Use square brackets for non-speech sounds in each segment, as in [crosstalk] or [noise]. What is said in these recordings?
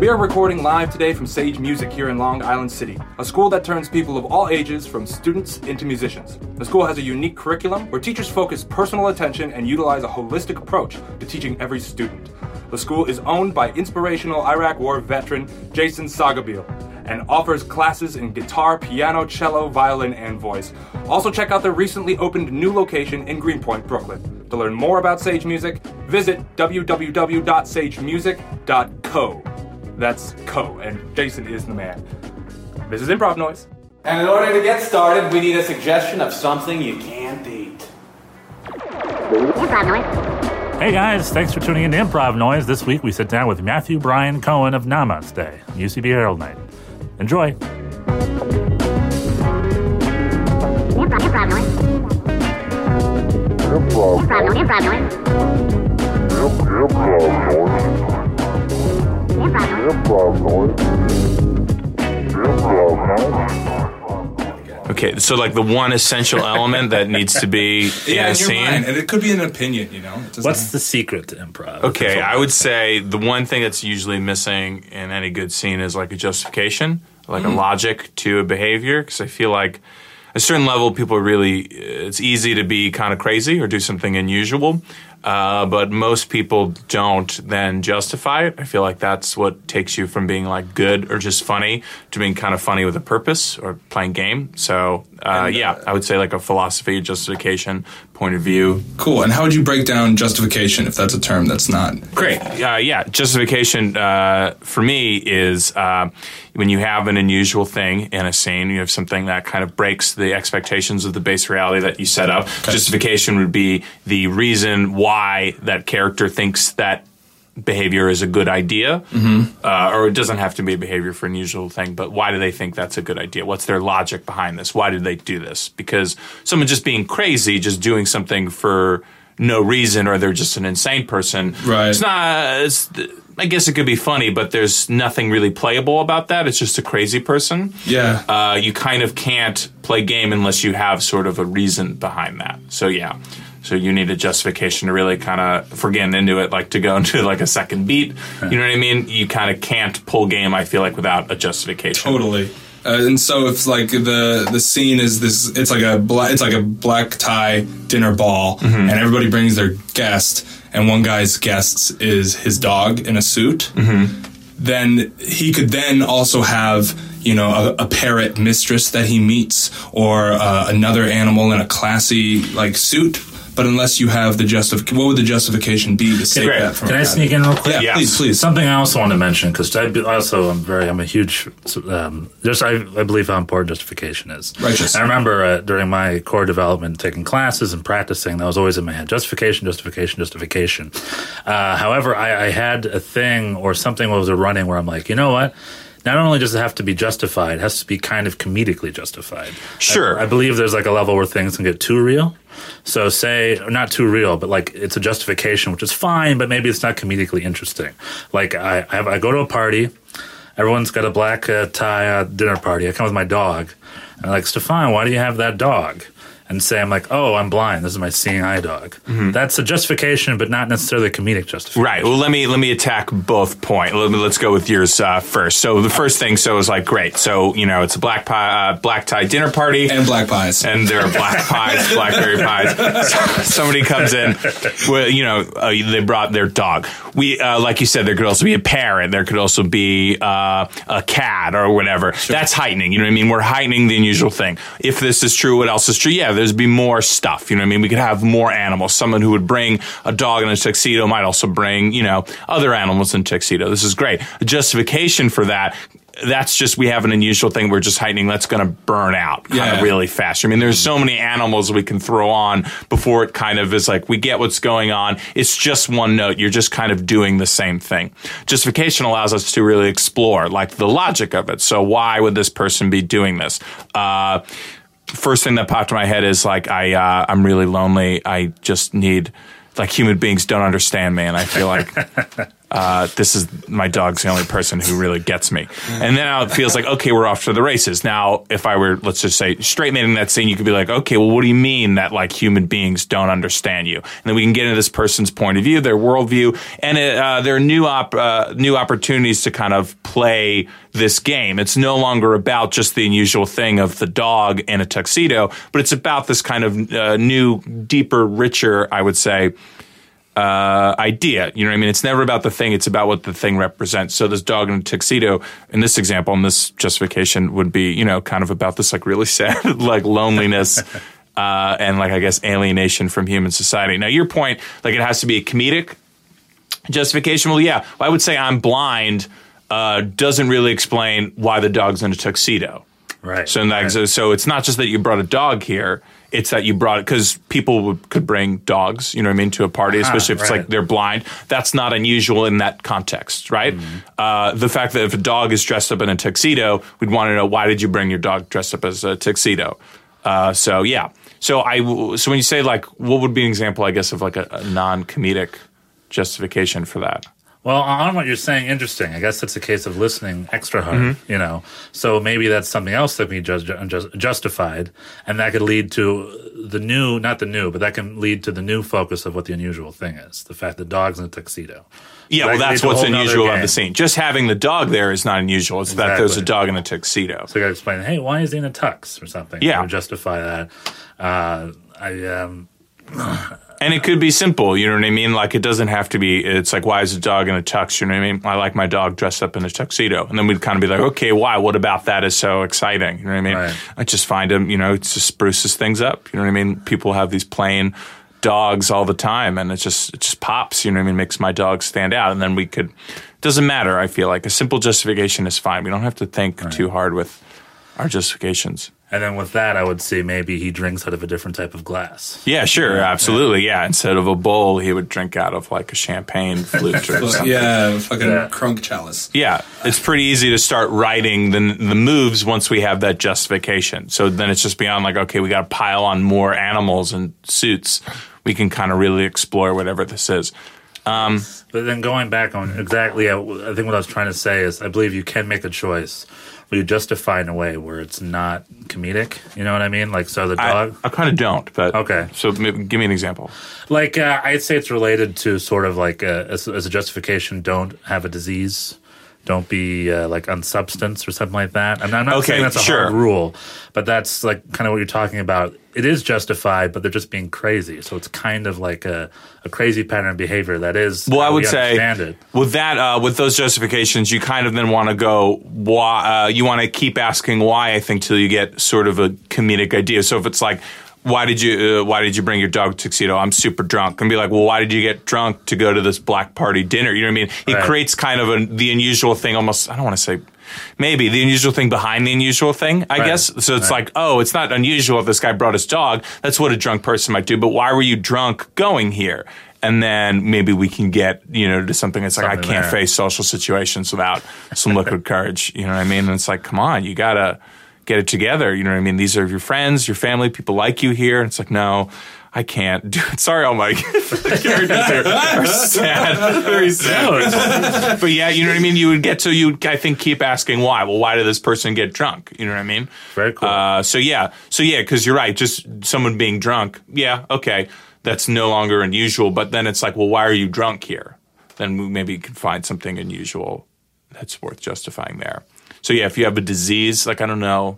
We are recording live today from Sage Music here in Long Island City, a school that turns people of all ages from students into musicians. The school has a unique curriculum where teachers focus personal attention and utilize a holistic approach to teaching every student. The school is owned by inspirational Iraq War veteran Jason Sagebiel and offers classes in guitar, piano, cello, violin, and voice. Also, check out their recently opened new location in Greenpoint, Brooklyn. To learn more about Sage Music, visit www.sagemusic.co. That's co, and Jason is the man. This is Improv Noise. And in order to get started, we need a suggestion of something you can't eat. Improv noise. Hey guys, thanks for tuning in to Improv Noise. This week we sit down with Matthew Brian Cohen of Namaste, UCB Herald Night. Enjoy. Improv, improv noise. Improv noise. Improv noise. Improv noise. Okay, so like the one essential [laughs] element that needs to be [laughs] in Yeah, a in your scene. mind, and it could be an opinion, you know. What's the secret to improv? Okay, I would say the one thing that's usually missing in any good scene is like a justification, like a mm-hmm. logic to a behavior. Because I feel like at a certain level, people are really, it's easy to be kind of crazy or do something unusual. Uh, but most people don't then justify it. I feel like that's what takes you from being like good or just funny to being kind of funny with a purpose or playing game. So, uh, yeah, I would say like a philosophy, justification, point of view, cool. And how would you break down justification if that's a term that's not? Great. Uh, yeah, justification uh, for me is uh, when you have an unusual thing in a scene, you have something that kind of breaks the expectations of the base reality that you set up. Justification would be the reason why that character thinks that behavior is a good idea, uh, or it doesn't have to be a behavior for an unusual thing, but why do they think that's a good idea? What's their logic behind this? Why did they do this? Because someone just being crazy, just doing something for no reason, or they're just an insane person. Right. It's not. It's, I guess it could be funny, but there's nothing really playable about that. It's just a crazy person. Yeah. Uh, you kind of can't play game unless you have sort of a reason behind that. So yeah. So you need a justification to really kind of, for getting into it, like to go [laughs] into like a second beat. You know what I mean? You kind of can't pull game. I feel like without a justification. Totally. Uh, and so if like the the scene is this, it's like a black, it's like a black tie dinner ball, and everybody brings their guest, and one guy's guest is his dog in a suit. Then he could then also have you know a, a parrot mistress that he meets, or uh, another animal in a classy like suit. But unless you have the justification, what would the justification be to say Great. that from Can I guy? sneak in real quick? Yeah, Yes. please, please. Something I also want to mention because I be- also am very I'm a huge um, just I, I believe how important justification is. Righteous. I remember uh, during my core development taking classes and practicing that was always in my head justification justification justification. Uh, however, I, I had a thing or something was a running where I'm like you know what. Not only does it have to be justified, it has to be kind of comedically justified. Sure. I, I believe there's like a level where things can get too real. So say not too real, but like it's a justification, which is fine, but maybe it's not comedically interesting. Like I, I, have, I go to a party, everyone's got a black uh, tie uh, dinner party. I come with my dog, and I'm like Stefan, why do you have that dog? And say I'm like, oh, I'm blind. This is my seeing eye dog. That's a justification, but not necessarily a comedic justification. Right. Well, let me let me attack both point. Let me, let's go with yours uh, first. So the first thing, so is like great. So you know, it's a black pie, uh, black tie dinner party, and black pies. and there are black [laughs] pies, blackberry pies. So- [laughs] somebody comes in, well, you know, uh, they brought their dog. We, uh, like you said, there could also be a parrot. There could also be uh, a cat or whatever. That's heightening. You know what I mean? We're heightening the unusual thing. If this is true, what else is true? Yeah, there's be more stuff. You know what I mean? We could have more animals. Someone who would bring a dog in a tuxedo might also bring, you know, other animals in tuxedo. This is great. A justification for that. That's just we have an unusual thing. We're just heightening. That's going to burn out kind Yeah. of really fast. I mean, there's so many animals we can throw on before it kind of is like we get what's going on. It's just one note. You're just kind of doing the same thing. Justification allows us to really explore like the logic of it. So why would this person be doing this? Uh, first thing that popped in my head is like I uh, I'm really lonely. I just need like human beings don't understand me, and I feel like [laughs] uh, this is my dog's the only person who really gets me. And then it feels like, okay, we're off to the races. Now, if I were, let's just say, straight manning that scene, you could be like, okay, well, what do you mean that like human beings don't understand you? And then we can get into this person's point of view, their worldview, and it, uh, there are new op- uh, new opportunities to kind of play this game. It's no longer about just the unusual thing of the dog in a tuxedo, but it's about this kind of uh, new, deeper, richer, I would say, uh, idea. You know what I mean? It's never about the thing, it's about what the thing represents. So this dog in a tuxedo, in this example, in this justification would be, you know, kind of about this like really [laughs] sad, like loneliness. [laughs] Uh, and like I guess alienation from human society. Now your point, like it has to be a comedic justification. Well, yeah, I would say I'm blind uh, doesn't really explain why the dog's in a tuxedo. Right. So, in that, right. so, so it's not just that you brought a dog here; it's that you brought it because people would, could bring dogs, you know what I mean, to a party, especially if it's like they're blind. That's not unusual in that context, right? Uh, the fact that if a dog is dressed up in a tuxedo, we'd want to know why did you bring your dog dressed up as a tuxedo? Uh, so yeah. So I so when you say like, what would be an example, I guess, of like a, a non-comedic justification for that? Well, on what you're saying, interesting. I guess it's a case of listening extra hard, Mm-hmm. you know. So maybe that's something else that can be just, just, justified, and that could lead to the new, not the new, but that can lead to the new focus of what the unusual thing is: the fact that dogs in a tuxedo. Yeah, That well, that's what's unusual about the scene. Just having the dog there is not unusual. It's that there's a dog in a tuxedo. So you got to explain, hey, why is he in a tux or something? Yeah. to justify that. Uh, I um, And it could be simple, you know what I mean? Like it doesn't have to be. It's like why is a dog in a tux? You know what I mean? I like my dog dressed up in a tuxedo, and then we'd kind of be like, okay, why? What about that is so exciting? You know what I mean? Right. I just find him, you know, it just spruces things up. You know what I mean? People have these plain dogs all the time, and it just it just pops. You know what I mean? Makes my dog stand out, and then we could. Doesn't matter. I feel like a simple justification is fine. We don't have to think too hard with our justifications. And then with that, I would say maybe he drinks out of a different type of glass. Yeah, sure, absolutely. Yeah. instead of a bowl, he would drink out of like a champagne [laughs] flute or something. Yeah, fucking Yeah. crunk chalice. Yeah, it's pretty easy to start writing the the moves once we have that justification. So then it's just beyond like, okay, we got to pile on more animals and suits. We can kind of really explore whatever this is. Um, But then going back on exactly, I I think what I was trying to say is, I believe you can make a choice where you justify in a way where it's not comedic. You know what I mean? Like, so the dog, I kind of don't, but Okay. So maybe, give me an example. like, uh, I'd say it's related to sort of like uh as, as a justification, don't have a disease. Don't be uh, like on substance or something like that. And I'm not Okay, saying that's a sure. hard rule, but that's like kind of what you're talking about. It is justified, but they're just being crazy. So it's kind of like a, a crazy pattern of behavior that is. Well, I would we say it. with that, uh, with those justifications, you kind of then want to go why. Uh, you want to keep asking why. I think till you get sort of a comedic idea. So if it's like. Why did you uh, Why did you bring your dog tuxedo? I'm super drunk. And be like, well, why did you get drunk to go to this black party dinner? You know what I mean? It Right. creates kind of a, the unusual thing. Almost, I don't want to say maybe the unusual thing behind the unusual thing. I Right. guess. So it's Right. like, oh, it's not unusual if this guy brought his dog. That's what a drunk person might do. But why were you drunk going here? And then maybe we can get you know to something that's like I can't there. face social situations without some liquid courage. You know what I mean? And it's like, come on, you gotta get it together. You know what I mean? These are your friends, your family, people like you here. And it's like, no, I can't do it. [laughs] Sorry, all my [laughs] [laughs] characters here are sad, very sad. but yeah, you know what I mean? You would get so you, would, I think, keep asking why. Well, why did this person get drunk? You know what I mean? Very cool. Uh, so yeah, so yeah, because you're right. Just someone being drunk. Yeah, okay, that's no longer unusual. But then it's like, well, why are you drunk here? Then maybe you can find something unusual that's worth justifying there. So yeah, if you have a disease, like I don't know,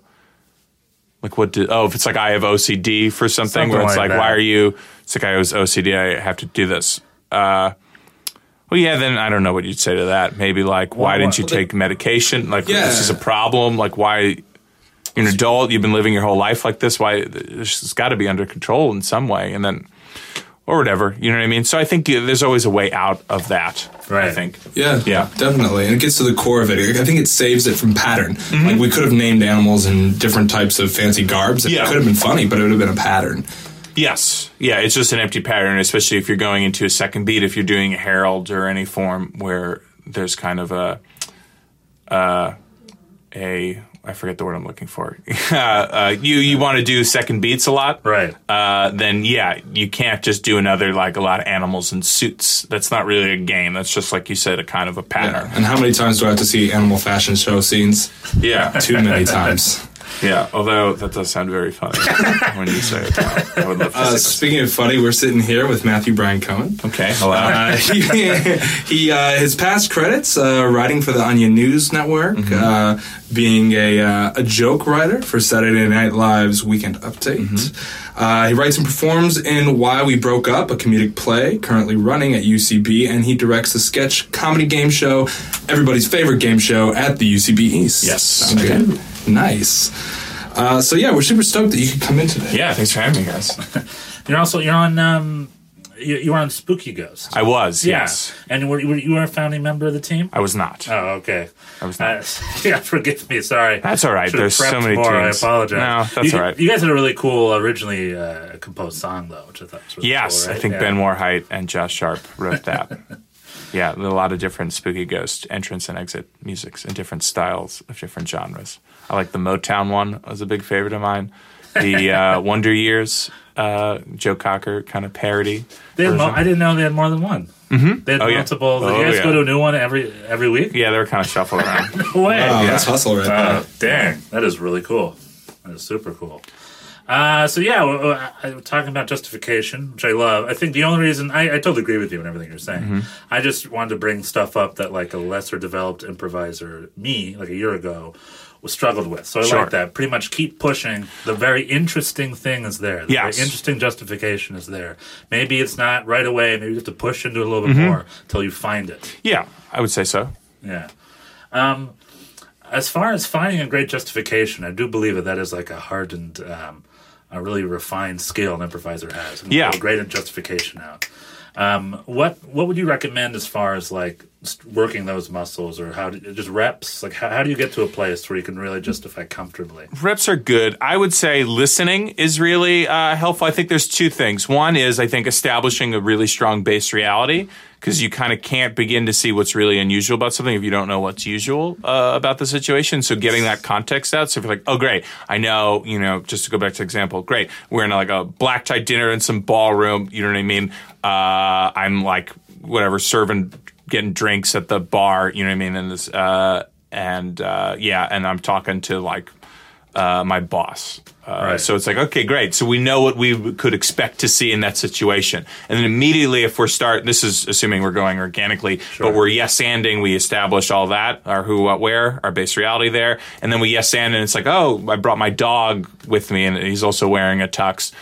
like what? Do, oh, if it's like I have OCD for something, Something where it's like like, why are you? It's like I was OCD. I have to do this. Uh, well, yeah. Then I don't know what you'd say to that. Maybe like, why Well, didn't you well, take medication? Like, Yeah. this is a problem. Like, why? You're an adult. You've been living your whole life like this. Why? This has got to be under control in some way. And then, or whatever. You know what I mean? So I think there's always a way out of that. Right. I think. Yeah, Yeah. definitely. And it gets to the core of it. I think it saves it from pattern. Like we could have named animals in different types of fancy garbs. and Yeah. It could have been funny, but it would have been a pattern. Yes. Yeah, it's just an empty pattern, especially if you're going into a second beat, if you're doing a herald or any form where there's kind of a uh, a I forget the word I'm looking for. [laughs] uh, uh, you you want to do second beats a lot, Right. Uh, then yeah, you can't just do another like a lot of animals in suits. That's not really a game. That's just like you said, a kind of a Yeah. pattern. And how many times do I have to see animal fashion show scenes? Yeah, Too many times. [laughs] yeah. Although that does sound very funny [laughs] when you say it. I would love to Uh, see speaking of funny, we're sitting here with Matthew Brian Cohen. Okay, hello. Uh, he, [laughs] he uh, his past credits uh, writing for the Onion News Network, uh, being a uh, a joke writer for Saturday Night Live's Weekend Update. Uh, he writes and performs in Why We Broke Up, a comedic play currently running at UCB, and he directs the sketch comedy game show, everybody's favorite game show at the UCB East. Yes. Sounds good. Nice. Uh, so yeah, we're super stoked that you could come in today. yeah, thanks for having me, guys. [laughs] You're also you're on um you, you were on Spooky Ghost. I was, yeah. yes. And were, were you were a founding member of the team? I was not. Oh, okay. I was Uh, not. [laughs] yeah, forgive me. Sorry. That's all right. Should've There's so many more. tunes. I apologize. No, that's you, all right. You guys had a really cool, originally uh, composed song, though, which I thought was really Yes, cool, right? I think Yeah. Ben Warheit and Josh Sharp wrote that. [laughs] yeah, a lot of different spooky ghost entrance and exit musics and different styles of different genres. I like the Motown one was a big favorite of mine. The uh, [laughs] Wonder Years, uh, Joe Cocker kind of parody. They had mo- I didn't know they had more than one. Mm-hmm. They had Oh, multiple. Did Oh, you guys yeah. go to a new one every every week? yeah, they were kind of shuffled around. [laughs] No way. Wow, that's hustle right there. Uh, dang, that is really cool. That is super cool. Uh, so yeah, w- w- I- we're talking about justification, which I love. I think the only reason I, I totally agree with you in everything you're saying. Mm-hmm. I just wanted to bring stuff up that like a lesser developed improviser, me, like a year ago, was struggled with. So I Sure. like that. Pretty much keep pushing. The very interesting thing is there. The Yes. very interesting justification is there. Maybe it's not right away. Maybe you have to push into it a little Mm-hmm. bit more until you find it. yeah, I would say so. Yeah. Um, as far as finding a great justification, I do believe that that is like a hardened, um, a really refined skill an improviser has. And Yeah. great justification out. Um, what what would you recommend as far as like working those muscles or how do, just reps? Like how, how do you get to a place where you can really justify comfortably? reps are good. I would say listening is really uh, helpful. I think there's two things. One is I think establishing a really strong base reality because you kind of can't begin to see what's really unusual about something if you don't know what's usual uh, about the situation. So getting that context out. So if you're like, oh great, I know, you know, just to go back to example, great, we're in like a black tie dinner in some ballroom. You know what I mean? Uh, I'm like whatever serving getting drinks at the bar. You know what I mean? And this uh, and uh, yeah, and I'm talking to like uh, my boss. Uh, Right. So it's like, okay, great. So we know what we could expect to see in that situation. And then immediately, if we're start, this is assuming we're going organically, but we're yes anding, we establish all that, our who, what, where, our base reality there. And then we yes and, and it's like, oh, I brought my dog with me and he's also wearing a tux.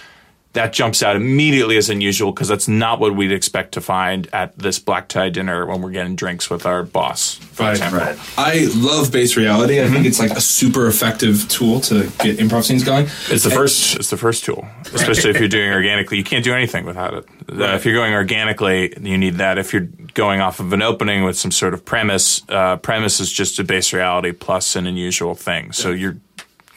That jumps out immediately as unusual because that's not what we'd expect to find at this black tie dinner when we're getting drinks with our boss. For Right, example. right. I love base reality. I Mm-hmm. think it's like a super effective tool to get improv scenes going. It's the first. It's the first tool, especially if you're doing organically. You can't do anything without it. Uh, if you're going organically, you need that. If you're going off of an opening with some sort of premise, uh, premise is just a base reality plus an unusual thing. So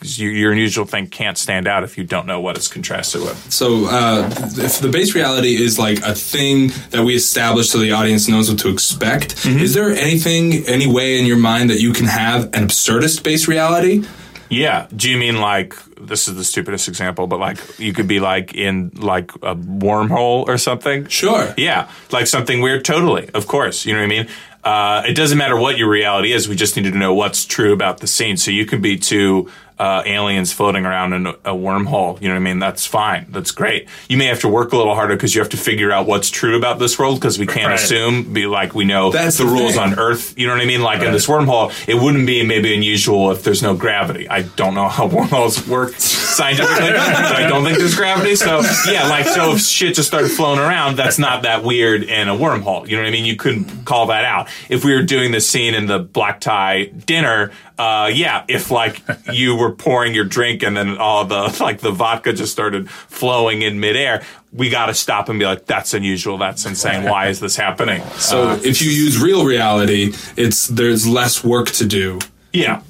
your your your unusual thing can't stand out if you don't know what it's contrasted with. So, uh, if the base reality is like a thing that we establish so the audience knows what to expect, Mm-hmm. is there anything, any way in your mind that you can have an absurdist base reality? Yeah. Do you mean like this is the stupidest example, but like you could be like in like a wormhole or something? Sure. Yeah, like something weird. Totally, of course. You know what I mean. Uh, it doesn't matter what your reality is. We just need to know what's true about the scene. So you can be two uh, aliens floating around in a, a wormhole. You know what I mean? That's fine. That's great. You may have to work a little harder because you have to figure out what's true about this world because we can't Right. assume be like we know That's the, the rules on Earth. You know what I mean? Like in this wormhole, it wouldn't be maybe unusual if there's no gravity. I don't know how [laughs] wormholes work scientifically, [laughs] but I don't think there's gravity. So yeah, like so if shit just started flowing around, that's not that weird in a wormhole. You know what I mean? You couldn't call that out. If we were doing this scene in the black tie dinner, uh, yeah, if like [laughs] you were pouring your drink and then all the [laughs] like the vodka just started flowing in midair, we got to stop and be like, that's unusual. That's insane. Why is this happening? So, Uh, if you use real reality, it's there's less work to do. yeah.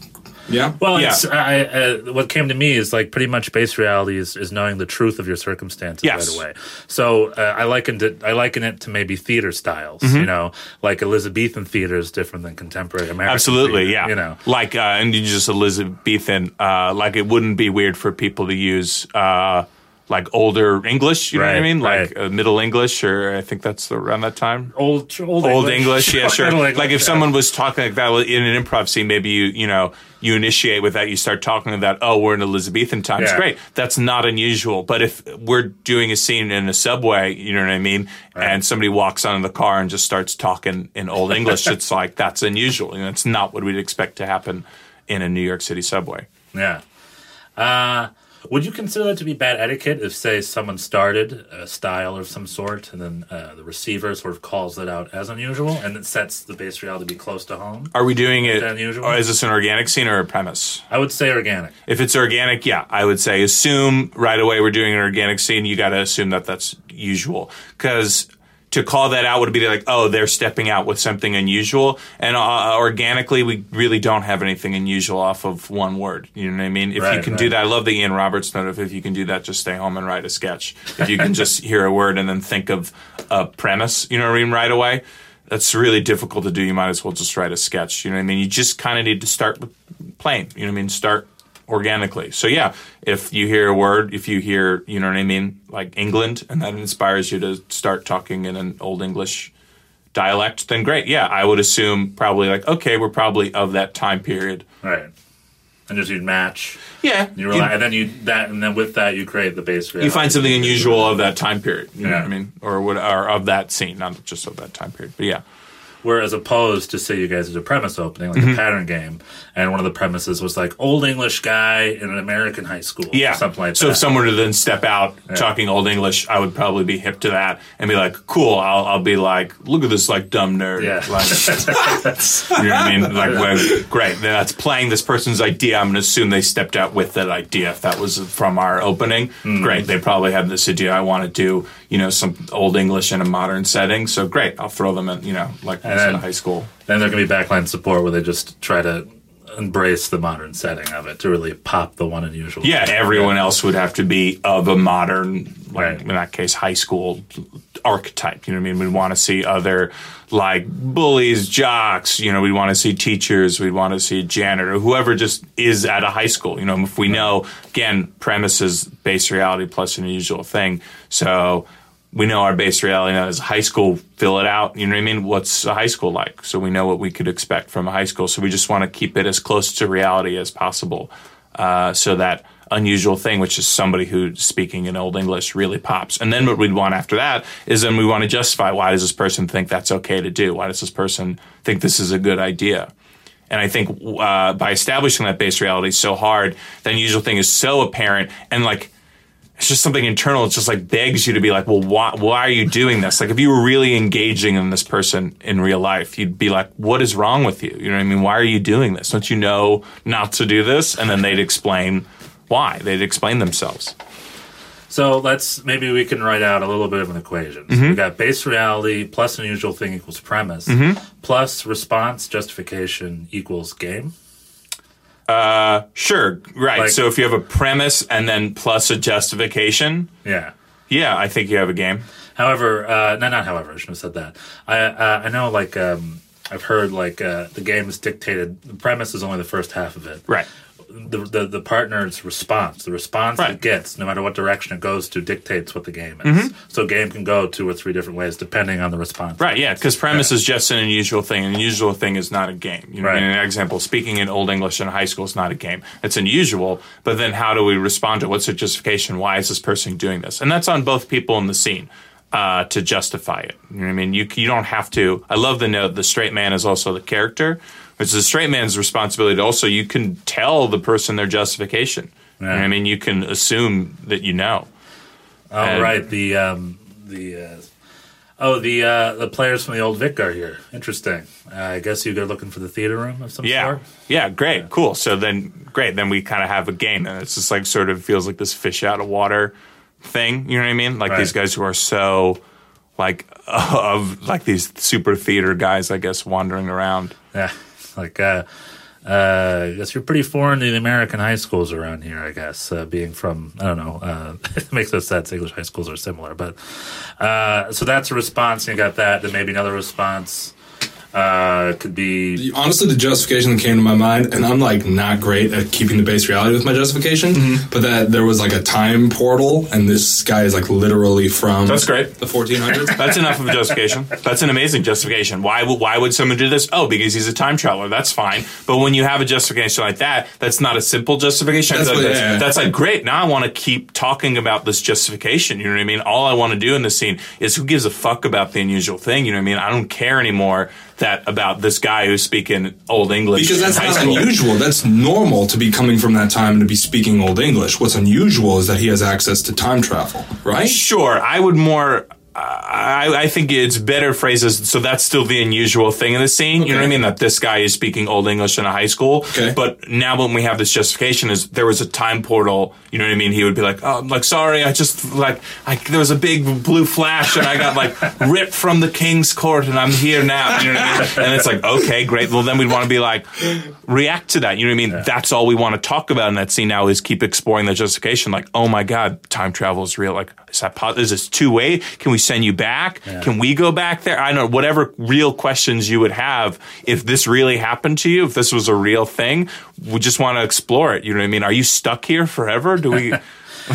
Yeah. Well, Yeah. it's, I, uh, what came to me is like pretty much base reality is, is knowing the truth of your circumstances Yes. right away. So uh, I likened it. I liken it to maybe theater styles. Mm-hmm. You know, like Elizabethan theater is different than contemporary American. Absolutely, theater, yeah. You know, like uh, and you just Elizabethan, uh, like it wouldn't be weird for people to use uh, like older English. You know what I mean? Like right. uh, Middle English, or I think that's the, around that time. old old, Old English, yeah, [laughs] sure. Middle like if English, someone was talking like that in an improv scene, maybe you, you know, you initiate with that. You start talking about, oh, we're in Elizabethan times. Yeah. Great, that's not unusual. But if we're doing a scene in a subway, you know what I mean, and somebody walks onto the car and just starts talking in Old English, [laughs] it's like that's unusual. You know, it's not what we'd expect to happen in a New York City subway. Yeah. Uh, would you consider that to be bad etiquette if, say, someone started a style of some sort and then uh, the receiver sort of calls it out as unusual and it sets the base reality to be close to home? Are we doing it? unusual? Or is this an organic scene or a premise? I would say organic. If it's organic, yeah, I would say assume right away we're doing an organic scene. You got to assume that that's usual because to call that out would be like, oh, they're stepping out with something unusual. And uh, organically, we really don't have anything unusual off of one word. You know what I mean? If you Right, can do that, I love the Ian Roberts note of if you can do that, just stay home and write a sketch. If you can just [laughs] hear a word and then think of a premise, you know what I mean, right away. That's really difficult to do. You might as well just write a sketch. You know what I mean? You just kind of need to start with playing. You know what I mean? Start organically. So yeah, if you hear a word, if you hear, you know what I mean, like England, and that inspires you to start talking in an old English dialect, then great. Yeah, I would assume probably like, okay, we're probably of that time period. Right. And just you'd match. Yeah, You rely, and then you that and then with that you create the base reality. you find something unusual of that time period. You know Yeah. what I mean, or what, or of that scene, not just of that time period. But yeah, Whereas opposed to say you guys did a premise opening, Mm-hmm. like a pattern game, and one of the premises was like old English guy in an American high school. yeah, something like so that. if someone were to then step out talking old English, I would probably be hip to that and be like, cool. I'll, I'll be like, look at this like dumb nerd. Yeah. Like, [laughs] you know what I [laughs] mean? Like, well, great. Then that's playing this person's idea. I'm going to assume they stepped out with that idea. If that was from our opening, Hmm. great. They probably had this idea. I want to do, you know, some old English in a modern setting. So great. I'll throw them in, you know, like And in then- high school. Then there can be backline support where they just try to embrace the modern setting of it to really pop the one unusual. Yeah, everyone else would have to be of a modern, like Right. in that case, high school archetype. You know what I mean? We'd want to see other like bullies, jocks. You know, we'd want to see teachers. We'd want to see janitor, whoever just is at a high school. You know, if we know again, premises base reality plus an unusual thing. So we know our base reality now is high school. Fill it out. You know what I mean? What's a high school like? So we know what we could expect from a high school. So we just want to keep it as close to reality as possible, uh, so that unusual thing, which is somebody who's speaking in old English, really pops. And then what we'd want after that is then we want to justify why does this person think that's okay to do? Why does this person think this is a good idea? And I think uh, by establishing that base reality so hard, that unusual thing is so apparent and like it's just something internal. It's just like begs you to be like, well, why, why are you doing this? Like, if you were really engaging in this person in real life, you'd be like, what is wrong with you? You know what I mean? Why are you doing this? Don't you know not to do this? And then they'd explain why. They'd explain themselves. So let's maybe we can write out a little bit of an equation. Mm-hmm. We got base reality plus unusual thing equals premise Mm-hmm. plus response justification equals game. Sure, right. Like- so if you have a premise and then plus a justification, Yeah. yeah, I think you have a game. However, uh, no, not however. I shouldn't have said that. I uh, I know like um, I've heard like uh, the game is dictated. The premise is only the first half of it. Right. The the, the partner's response, the response Right. it gets, no matter what direction it goes to, dictates what the game is. Mm-hmm. So game can go two or three different ways depending on the response. Right, yeah, because premise is just an unusual thing. An unusual thing is not a game. You know, Right. in an example, speaking in Old English in high school is not a game. It's unusual, but then how do we respond to it? What's the justification? Why is this person doing this? And that's on both people in the scene uh, to justify it. You know what I mean? You, you don't have to. I love the note the straight man is also the character. It's a straight man's responsibility to also, you can tell the person their justification. You know I mean? You can assume that you know. Oh, And- right. The um, the uh, oh the uh, the players from the old Vic are here. Interesting. Uh, I guess you go looking for the theater room of some Yeah. sort. Yeah, great. Cool. So then great. Then we kind of have a game and it's just like sort of feels like this fish out of water thing. You know what I mean? Like Right. these guys who are so like [laughs] of like these super theater guys, I guess, wandering around. Yeah, like uh, Uh, I guess you're pretty foreign to the American high schools around here. I guess uh, being from I don't know, uh, [laughs] it makes no sense. English high schools are similar, but uh, so that's a response. You got that. Then maybe another response uh, could be Honestly, the justification that came to my mind, and I'm like not great at keeping the base reality with my justification, Mm-hmm. but that there was like a time portal, and this guy is like literally from That's great. the 1400s. [laughs] That's enough of a justification. That's an amazing justification. Why would why would someone do this? Oh, because he's a time traveler. That's fine. But when you have a justification like that, that's not a simple justification. That's that's, yeah. that's like great. Now I want to keep talking about this justification. You know what I mean? All I want to do in this scene is who gives a fuck about the unusual thing. You know what I mean? I don't care anymore that about this guy who's speaking old English Because that's not school. unusual. That's normal to be coming from that time and to be speaking Old English. What's unusual is that he has access to time travel, right? Sure, I would more. I, I think it's better phrases. So that's still the unusual thing in the scene. You know what I mean? That this guy is speaking Old English in a high school. Okay. But now when we have this justification, is there was a time portal. You know what I mean? He would be like, "Oh, I'm like sorry, I just like I, there was a big blue flash and I got like [laughs] ripped from the king's court and I'm here now." You know what I mean? And it's like, okay, great. Well, then we'd want to be like, react to that. You know what I mean? That's all we want to talk about in that scene now is keep exploring the justification. Like, oh my god, time travel is real. Like, is that is this two way? Can we send you back? Can we go back there? I don't know. Whatever real questions you would have if this really happened to you, if this was a real thing, we just want to explore it. You know what I mean? Are you stuck here forever? Do we? [laughs]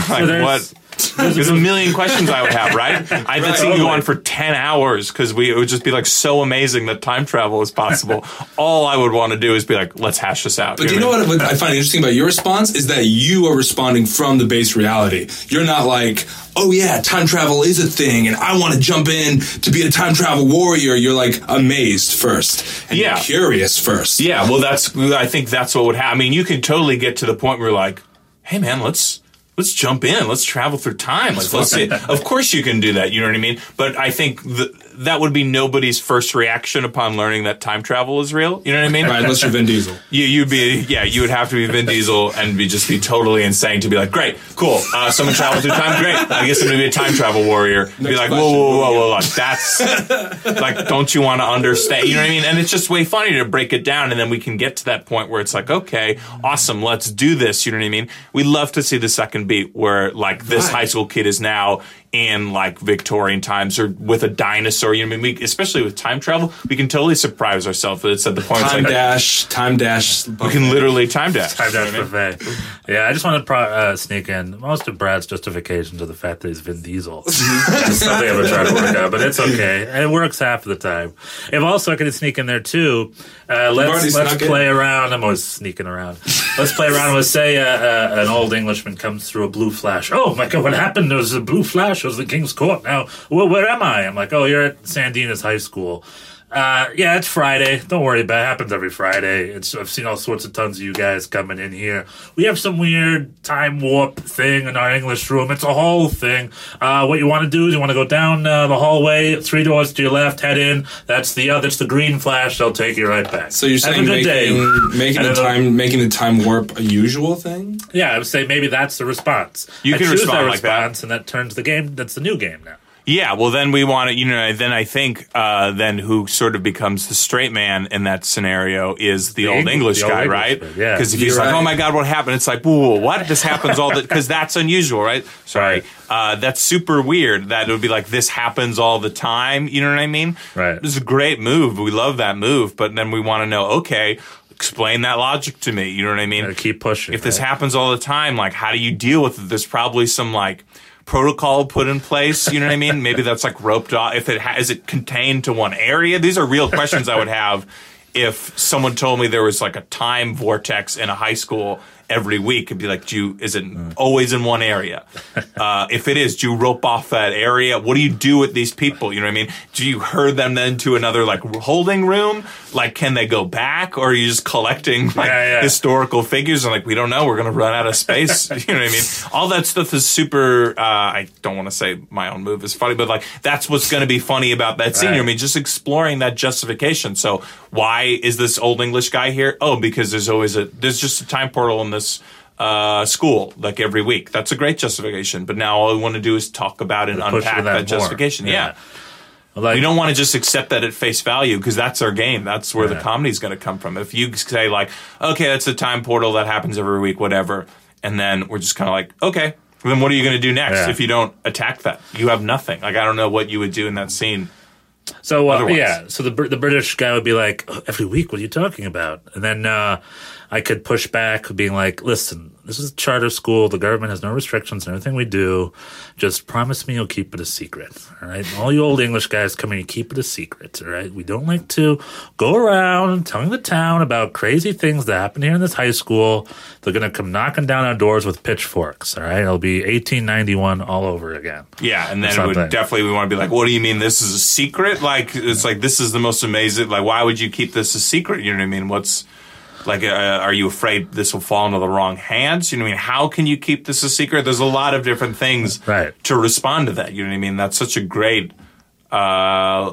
Like there's- what? There's a million questions I would have, right? I that scene could go on for ten hours because we it would just be like so amazing that time travel is possible. [laughs] All I would want to do is be like, let's hash this out. But you know what, what I find interesting about your response is that you are responding from the base reality. You're not like, oh yeah, time travel is a thing, and I want to jump in to be a time travel warrior. You're like amazed first, and Yeah. curious first. Yeah, well, that's I think that's what would happen. I mean, you can totally get to the point where you're like, hey man, let's let's jump in, let's travel through time. Like, let's see. Of course, you can do that. You know what I mean? But I think th- that would be nobody's first reaction upon learning that time travel is real. You know what I mean? [laughs] Right, unless you're Vin Diesel. You, you'd be, yeah, you would have to be Vin Diesel and be just be totally insane to be like, great, cool, uh, someone traveled through time, great. I guess I'm gonna be a time travel warrior. be Next like, whoa, question. whoa, whoa, whoa, like that's like, don't you want to understand? You know what I mean? And it's just way funny to break it down, and then we can get to that point where it's like, okay, awesome, let's do this. You know what I mean? We'd love to see the second beat where like this Right. high school kid is now in like Victorian times or with a dinosaur. You know what I mean? We, especially with time travel, we can totally surprise ourselves. It's at the point Time like, dash, time dash. we can literally time dash. Time dash buffet. Yeah, I just want to pro- uh, sneak in most of Brad's justification to the fact that he's Vin Diesel. [laughs] it's something I've been trying to work out, but it's okay. It works half of the time. If also I could sneak in there too, uh, let's let's snuck in. play around. I'm always sneaking around. Let's play around with say uh, uh, an old Englishman comes through a blue flash. Oh my god, what happened? There was a blue flash. Was the King's Court. Now, well, where am I? I'm like, oh, you're at Sandina's High School. Uh, yeah, it's Friday. Don't worry about it. it. happens every Friday. It's I've seen all sorts of tons of you guys coming in here. We have some weird time warp thing in our English room. It's a whole thing. Uh, what you want to do is you want to go down uh, the hallway, three doors to your left, head in. That's the other. That's the green flash. They'll take you right back. So you're Have saying a good day. making, making the time making the time warp a usual thing? Yeah, I would say maybe that's the response. You I can choose respond that like that. response, and that turns the game. That's the new game now. Yeah, well, then we want to, you know, then I think, uh, then who sort of becomes the straight man in that scenario is the, The old Eng- English the old guy, English right? man, yeah. Because if he's You're like, right. oh my God, what happened? It's like, whoa, what? This happens all the, [laughs] because that's unusual, right? Sorry. Uh, that's super weird that it would be like, this happens all the time. You know what I mean? Right. This is a great move. We love that move. But then we want to know, okay, explain that logic to me. You know what I mean? Gotta keep pushing. if this right? happens all the time, like how do you deal with it? There's probably some like protocol put in place. You know what I mean? Maybe that's like roped off. If it ha- is it contained to one area? These are real questions I would have if someone told me there was like a time vortex in a high school every week. It'd be like, do you, is it always in one area? [laughs] Uh, if it is, do you rope off that area? What do you do with these people? You know what I mean? Do you herd them then to another like holding room? Like, can they go back, or are you just collecting like Yeah, yeah. historical figures? And like, we don't know. We're gonna run out of space. [laughs] you know what I mean? All that stuff is super. Uh, I don't want to say my own move is funny, but like that's what's gonna be funny about that scene. You know I mean, just exploring that justification. So why is this old English guy here? Oh, because there's always a there's just a time portal in this uh, school like every week. That's a great justification. But now all we want to do is talk about and unpack to that, justification. Yeah. Like, we don't want to just accept that at face value because that's our game. That's where the comedy is going to come from. If you say like, okay, that's a time portal that happens every week, whatever, and then we're just kind of like, okay, then what are you going to do next Yeah. if you don't attack that? You have nothing. Like I don't know what you would do in that scene. So uh, yeah, so the the British guy would be like, "Oh, every week, what are you talking about? And then uh, I could push back, being like, listen, this is a charter school. The government has no restrictions on everything we do. Just promise me you'll keep it a secret. All right, all you old English guys come in, you keep it a secret. All right, we don't like to go around telling the town about crazy things that happen here in this high school. They're gonna come knocking down our doors with pitchforks. All right, it'll be 1891 all over again. Yeah, and then would definitely we want to be like, what do you mean this is a secret? Like it's like this is the most amazing. Like why would you keep this a secret? You know what I mean? What's like, uh, are you afraid this will fall into the wrong hands? You know what I mean? How can you keep this a secret? There's a lot of different things Right. to respond to that. You know what I mean? That's such a great. Uh,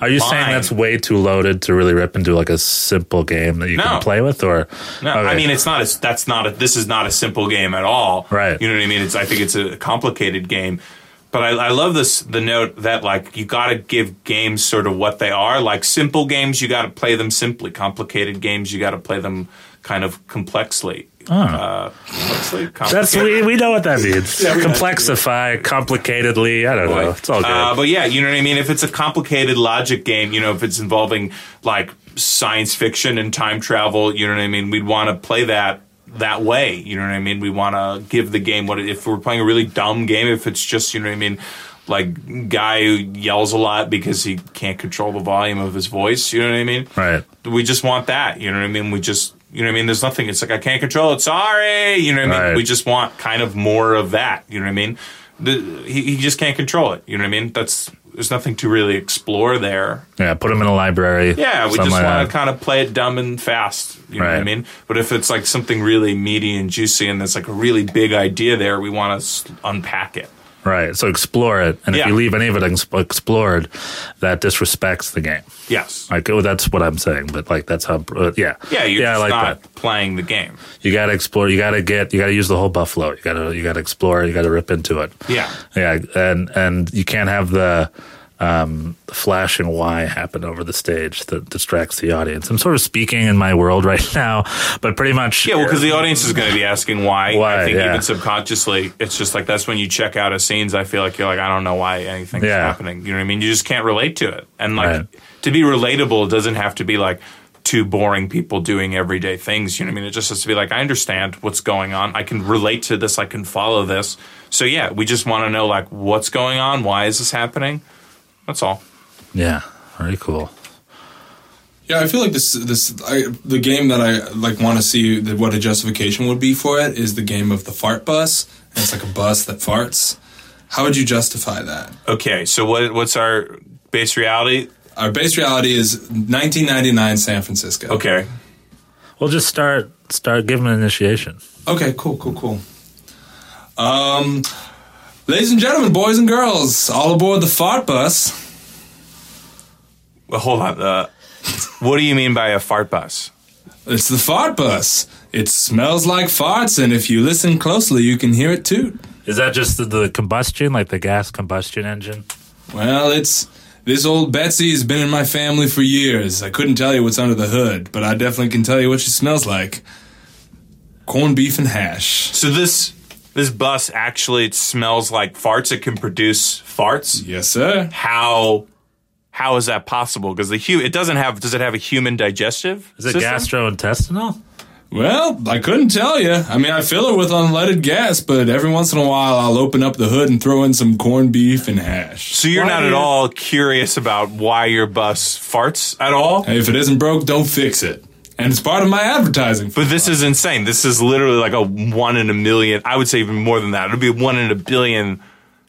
Are you saying that's way too loaded to really rip into like a simple game that you No. can play with, or no, Okay. I mean it's not. A, that's not. A, this is not a simple game at all. Right. You know what I mean? It's. I think it's a complicated game. But I, I love this the note that like you got to give games sort of what they are. Like simple games, you got to play them simply. Complicated games, you got to play them kind of complexly. Uh, complexly. That's we, we know what that means. Complexify, complicatedly. I don't know. It's all good. Uh, but yeah, you know what I mean. If it's a complicated logic game, you know, if it's involving like science fiction and time travel, you know what I mean. We'd want to play that that way. You know what I mean. We want to give the game what it, if we're playing a really dumb game. If it's just you know what I mean. Like guy who yells a lot because he can't control the volume of his voice. You know what I mean? right. We just want that. You know what I mean? We just, you know what I mean? There's nothing. It's like, I can't control it. Sorry. You know what I mean? Right. We just want kind of more of that. You know what I mean? The, he, he just can't control it. You know what I mean? That's, there's nothing to really explore there. Yeah. Put them in a library. Yeah, we just like want to kind of play it dumb and fast. You know what I mean? But if it's like something really meaty and juicy and there's like a really big idea there, we want to unpack it. Right. So explore it, and if Yeah. you leave any of it ex- explored, that disrespects the game. Yes. Like oh, that's what I'm saying. But like that's how. Uh, yeah. Yeah, you're yeah. I just like not that. playing the game. You got to explore. You got to get. You got to use the whole buffalo. You got to. You got to explore. You got to rip into it. Yeah. Yeah, and and you can't have the um, flashing why happen over the stage that distracts the audience. I'm sort of speaking in my world [laughs] right now, but pretty much. Yeah, well, because the audience is going to be [laughs] asking why. Why, I think yeah. even subconsciously, it's just like that's when you check out of scenes. I feel like you're like, I don't know why anything's Yeah. happening. You know what I mean? You just can't relate to it. And like Right. to be relatable, it doesn't have to be like two boring people doing everyday things. You know what I mean? It just has to be like, I understand what's going on. I can relate to this. I can follow this. So yeah, we just want to know like what's going on. Why is this happening? That's all. Yeah, very cool. Yeah, I feel like this this I, the game that I like want to see that what a justification would be for it is the game of the fart bus. And it's like a bus that farts. How would you justify that? Okay, so what what's our base reality? Our base reality is 1999 San Francisco. Okay. We'll just start start giving an initiation. Okay, cool, cool, cool. Um, ladies and gentlemen, boys and girls, all aboard the fart bus. Well, hold on. Uh, what do you mean by a fart bus? It's the fart bus. It smells like farts, and if you listen closely, you can hear it toot. Is that just the, the combustion, like the gas combustion engine? Well, it's this old Betsy's been in my family for years. I couldn't tell you what's under the hood, but I definitely can tell you what she smells like. Corned beef and hash. So this this bus actually smells like farts. It can produce farts. Yes, sir. How how is that possible? Because the hu- it doesn't have. Does it have a human digestive? Is it system? gastrointestinal? Well, I couldn't tell you. I mean, I fill it with unleaded gas, but every once in a while I'll open up the hood and throw in some corned beef and hash. So you're Why not at all curious about why your bus farts at all. Hey, if it isn't broke, don't fix it. And it's part of my advertising. But this is insane. This is literally like a one in a million. I would say even more than that. It'll be a one in a billion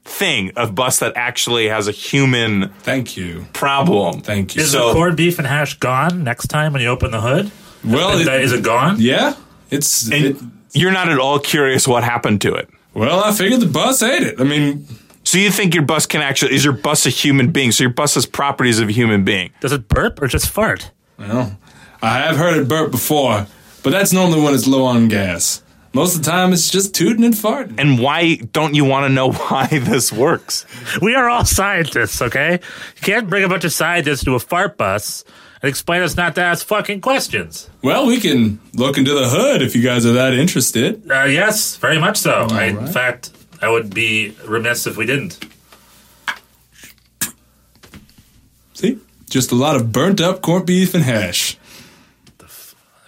thing. of bus that actually has a human Thank you. problem. Thank you. Is So- the corned beef and hash gone next time when you open the hood? well, Is, it- is it gone? yeah, it's. And it, you're not at all curious what happened to it. well, I figured the bus ate it. I mean, So you think your bus can actually is your bus a human being? So your bus has properties of a human being. Does it burp or just fart? well, I have heard it burp before, but that's normally when it's low on gas. Most of the time, it's just tooting and farting. And why don't you want to know [laughs] why this works? We are all scientists, okay? You can't bring a bunch of scientists to a fart bus and explain us not to ask fucking questions. Well, we can look into the hood if you guys are that interested. Uh, yes, very much so. I, In fact, I would be remiss if we didn't. See? Just a lot of burnt up corned beef and hash.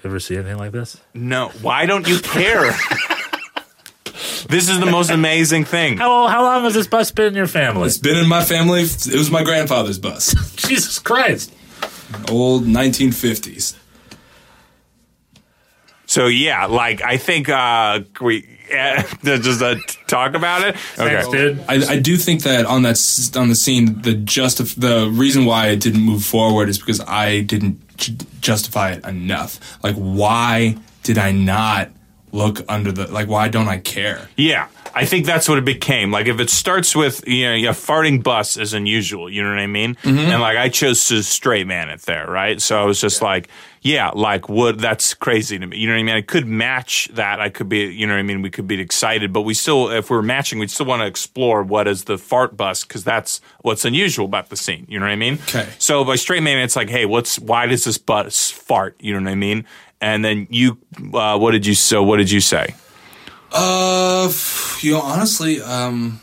Ever see anything like this? No, why don't you care? this is the most amazing thing. How how long has this bus been in your family? It's been in my family. It was my grandfather's bus. [laughs] Jesus Christ! Old 1950s. So yeah, like I think uh we [laughs] uh, just uh, talk about it. Thanks, dude. I, I do think that on that on the scene, the just the reason why it didn't move forward is because I didn't ju- justify it enough. Like, why did I not look under the like? Why don't I care? Yeah, I think that's what it became. Like if it starts with you know a farting bus is unusual, you know what I mean? Mm-hmm. And like I chose to straight man it there, right? So I was just like, yeah, like what? That's crazy to me. You know what I mean? I could match that. I could be, you know what I mean? We could be excited, but we still, if we're matching, we'd still want to explore what is the fart bus because that's what's unusual about the scene. You know what I mean? Okay. So by straight man, it's like, hey, what's why does this bus fart? You know what I mean? And then you, uh, what did you? So what did you say? Uh, you know, honestly, um,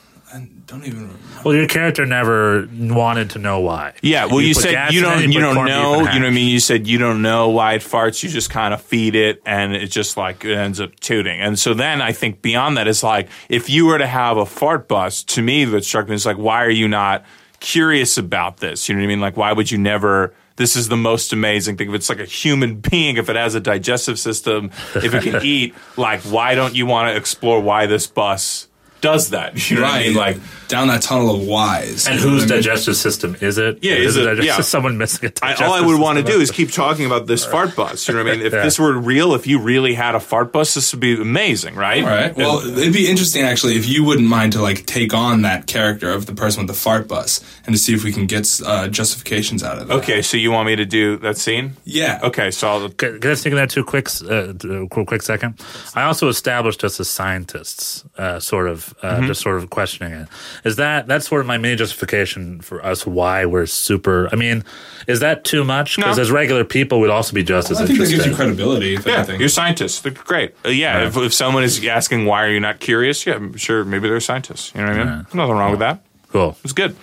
don't even. Remember. Well, your character never wanted to know why. Yeah, well, you, put said you don't, you put don't know, you know what I mean. You said you don't know why it farts. You just kind of feed it, and it just like it ends up tooting. And so then I think beyond that is like if you were to have a fart bus, to me, that struck me is like, why are you not curious about this? You know what I mean? Like, why would you never? This is the most amazing thing. If it's like a human [laughs] being, if it has a digestive system, if it can [laughs] eat, like, why don't you want to explore why this bus does that? [laughs] You know what I mean? Like, down that tunnel of whys. And You know whose what I mean? digestive system is it? Yeah, is is it, it- digestive- yeah. someone missing a I, digestive all I would want to do is keep talking about this fart bus. You know what I mean? If [laughs] Yeah. this were real, if you really had a fart bus, this would be amazing, right? All right. Well, it'd be interesting actually if you wouldn't mind to like take on that character of the person with the fart bus and to see if we can get uh, justifications out of it. Okay, so you want me to do that scene? Yeah. Okay, so I'll, Can, can I sneak in there too quick, uh, t- quick, quick second? I also established us as scientists, uh, sort of, uh, Mm-hmm. just sort of questioning it. Is that that's sort of my main justification for us why we're super? I mean, is that too much? Because No. as regular people, we'd also be just as I think that gives you credibility. If yeah, anything. you're scientists. They're great. Uh, yeah, if, if someone is asking why are you not curious, yeah, I'm sure, maybe they're scientists. You know what I mean? Nothing wrong with that. cool. It's good.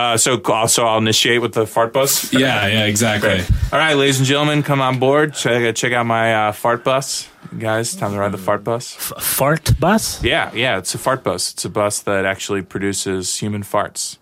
Uh, so also, I'll initiate with the fart bus. yeah, yeah, exactly. All right, ladies and gentlemen, come on board. Check, check out my uh, fart bus, guys. Time to ride the fart bus. F- fart bus? Yeah, yeah, it's a fart bus. It's a bus that actually produces human farts.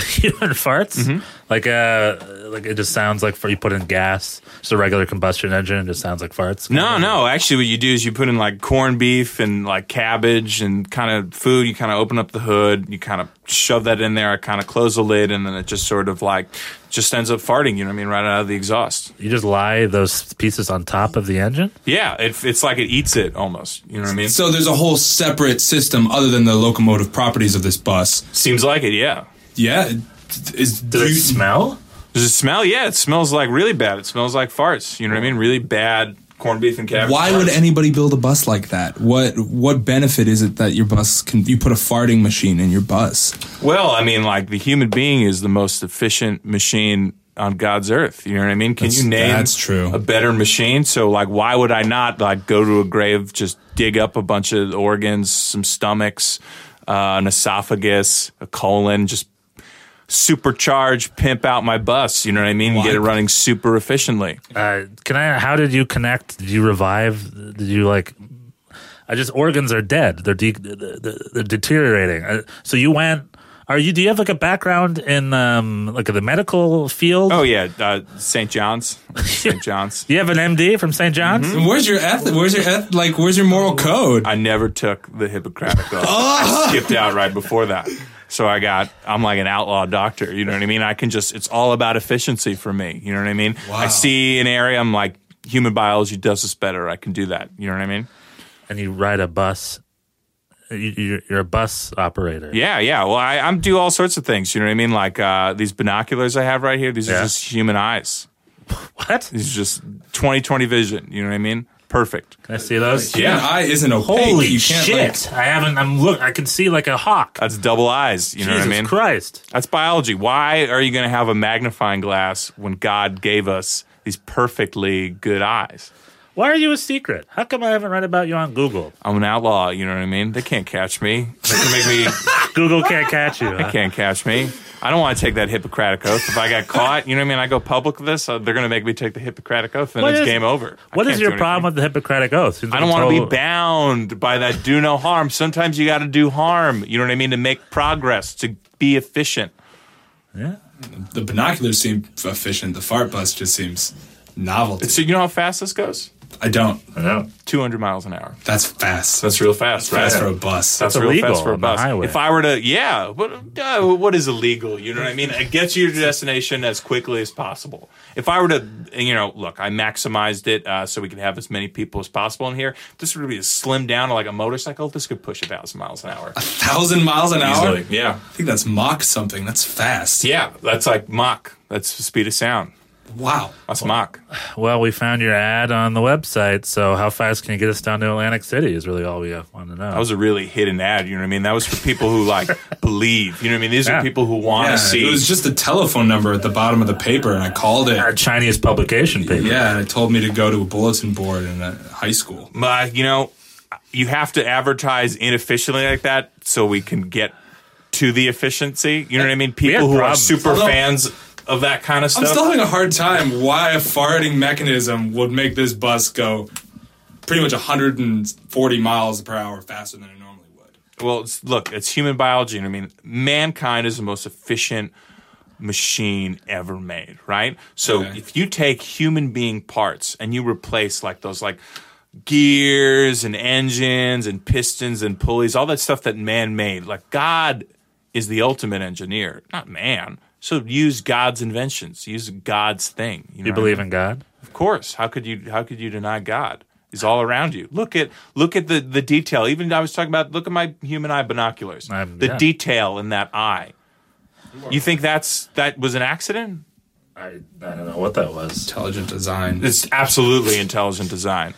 [laughs] Human farts? Mm-hmm. Like uh, like it just sounds like for you put in gas, just a regular combustion engine. It just sounds like farts. No, no. Actually, what you do is you put in like corned beef and like cabbage and kind of food. You kind of open up the hood. You kind of shove that in there. I Kind of close the lid, and then it just sort of like just ends up farting. You know what I mean? Right out of the exhaust. You just lie those pieces on top of the engine. Yeah, it, it's like it eats it almost. You know what I mean? So there's a whole separate system other than the locomotive properties of this bus. Seems like it. Yeah. Yeah. it- Is Does do it you- smell? Does it smell? Yeah, it smells like really bad. It smells like farts. You know what I mean? Really bad corned beef and cabbage. Why farts. would anybody build a bus like that? What what benefit is it that your bus can you put a farting machine in your bus? Well, I mean, like the human being is the most efficient machine on God's earth. You know what I mean? Can That's- you name that's true. a better machine? So, like, why would I not like go to a grave, just dig up a bunch of organs, some stomachs, uh, an esophagus, a colon, just supercharge, pimp out my bus? You know what I mean? Get it running super efficiently. Uh, can I? How did you connect? Did you revive? Did you like? I just organs are dead. They're de- they're, they're deteriorating. Uh, so you went. Are you? Do you have like a background in um like the medical field? Oh yeah, uh, St. John's, [laughs] St. John's. You have an MD from St. John's. Mm-hmm. Where's your eth- Where's your eth- like? Where's your moral code? I never took the Hippocratic oath. [laughs] I skipped out right before that. So I got, I'm like an outlaw doctor. You know what I mean? I can just, it's all about efficiency for me. You know what I mean? Wow. I see an area, I'm like, human biology does this better. I can do that. You know what I mean? And you ride a bus. You, you're, you're a bus operator. Yeah, yeah. Well, I, I'm do all sorts of things. You know what I mean? Like uh, these binoculars I have right here, these Yeah. are just human eyes. [laughs] What? These are just 20/20 vision. You know what I mean? Perfect. Can I see those? Human eye isn't opaque. Holy you can't shit! I haven't. I'm look. I can see like a hawk. That's double eyes. You know Jesus what I mean? Christ! That's biology. Why are you going to have a magnifying glass when God gave us these perfectly good eyes? Why are you a secret? How come I haven't read about you on Google? I'm an outlaw. You know what I mean? They can't catch me. They can make me. [laughs] Google can't catch you. They huh? can't catch me. I don't want to take that Hippocratic oath. If I got caught, you know what I mean? I go public with this, uh, they're going to make me take the Hippocratic oath, and What it's is- game over. I What is your problem with the Hippocratic Oath? Seems I don't want to be bound by that do no harm. Sometimes you got to do harm. You know what I mean? To make progress, to be efficient. Yeah. The binoculars seem efficient. The fart bus just seems novelty. So you know how fast this goes? I don't. I know. 200 miles an hour. That's fast. That's real fast, right? fast for a bus. That's That's real illegal fast for a on the bus. highway. If I were to, yeah, what, uh, what is illegal? You know what I mean? It gets you to your destination as quickly as possible. If I were to, you know, look, I maximized it uh, so we could have as many people as possible in here. If this were to be slimmed down to like a motorcycle, this could push a thousand miles an hour. A thousand miles an hour. Easily, yeah. I think that's Mach something. That's fast. Yeah, that's like Mach. That's the speed of sound. Wow. That's Mach. Well, we found your ad on the website. So, how fast can you get us down to Atlantic City? Is really all we uh, want to know. That was a really hidden ad. You know what I mean? That was for people who like [laughs] believe. You know what I mean? These Yeah. are people who want to Yeah, see. it was just a telephone number at the bottom of the paper, and I called our it. Chinese publication paper. Yeah, and it told me to go to a bulletin board in uh, high school. uh, you know, you have to advertise inefficiently like that so we can get to the efficiency. You know what I mean? People who problems. are super Although- fans of that kind of stuff. I'm still having a hard time why a farting mechanism would make this bus go pretty much 140 miles per hour faster than it normally would. well, it's, look, it's human biology. What I mean? Mankind is the most efficient machine ever made, right? So Okay. if you take human being parts and you replace like those like gears and engines and pistons and pulleys, all that stuff that man made, like God is the ultimate engineer, not man. So use God's inventions, use God's thing. You, know You what I believe mean? in God? Of course. How could you how could you deny God? He's all around you. Look at look at the the detail. Even I was talking about look at my human eye binoculars. Um, the yeah. detail in that eye. You think that's that was an accident? I, I don't know what that was. Intelligent design. It's absolutely intelligent design.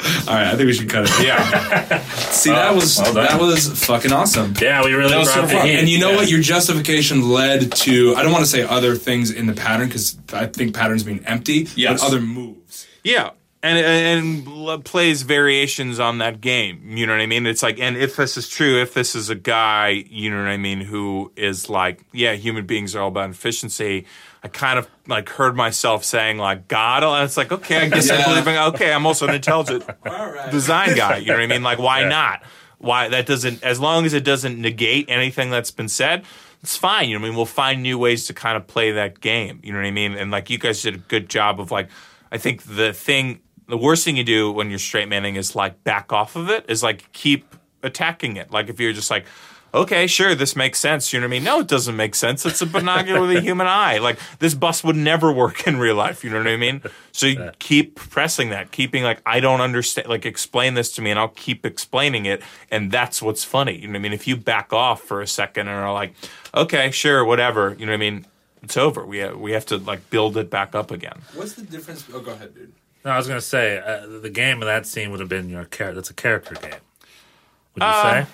All right, I think we should cut it. Yeah. [laughs] See, that was well that was fucking awesome. Yeah, we really That was brought so the heat. And you know Yeah. what? Your justification led to, I don't want to say other things in the pattern because I think patterns mean empty, Yes. but other moves. Yeah. And, and and plays variations on that game. You know what I mean? It's like, and if this is true, if this is a guy, you know what I mean, who is like, yeah, human beings are all about efficiency. I kind of like heard myself saying like God, and it's like, okay, I guess I Yeah. believe in. Okay, I'm also an [laughs] intelligent design guy. You know what I mean? Like, why not? Why that doesn't? As long as it doesn't negate anything that's been said, it's fine. You know what I mean? We'll find new ways to kind of play that game. You know what I mean? And like you guys did a good job of like, I think the thing, the worst thing you do when you're straight manning is like back off of it. Is like keep attacking it. Like if you're just like. Okay, sure, this makes sense. You know what I mean? No, it doesn't make sense. It's a binocular with a [laughs] human eye. Like this bus would never work in real life. You know what I mean? So you keep pressing that, keeping like I don't understand. Like explain this to me, and I'll keep explaining it, and that's what's funny. You know what I mean? If you back off for a second and are like, okay, sure, whatever. You know what I mean? It's over. We have, we have to like build it back up again. What's the difference? Oh, go ahead, dude. No, I was going to say uh, the game of that scene would have been your character. That's a character game. Would you Uh, say?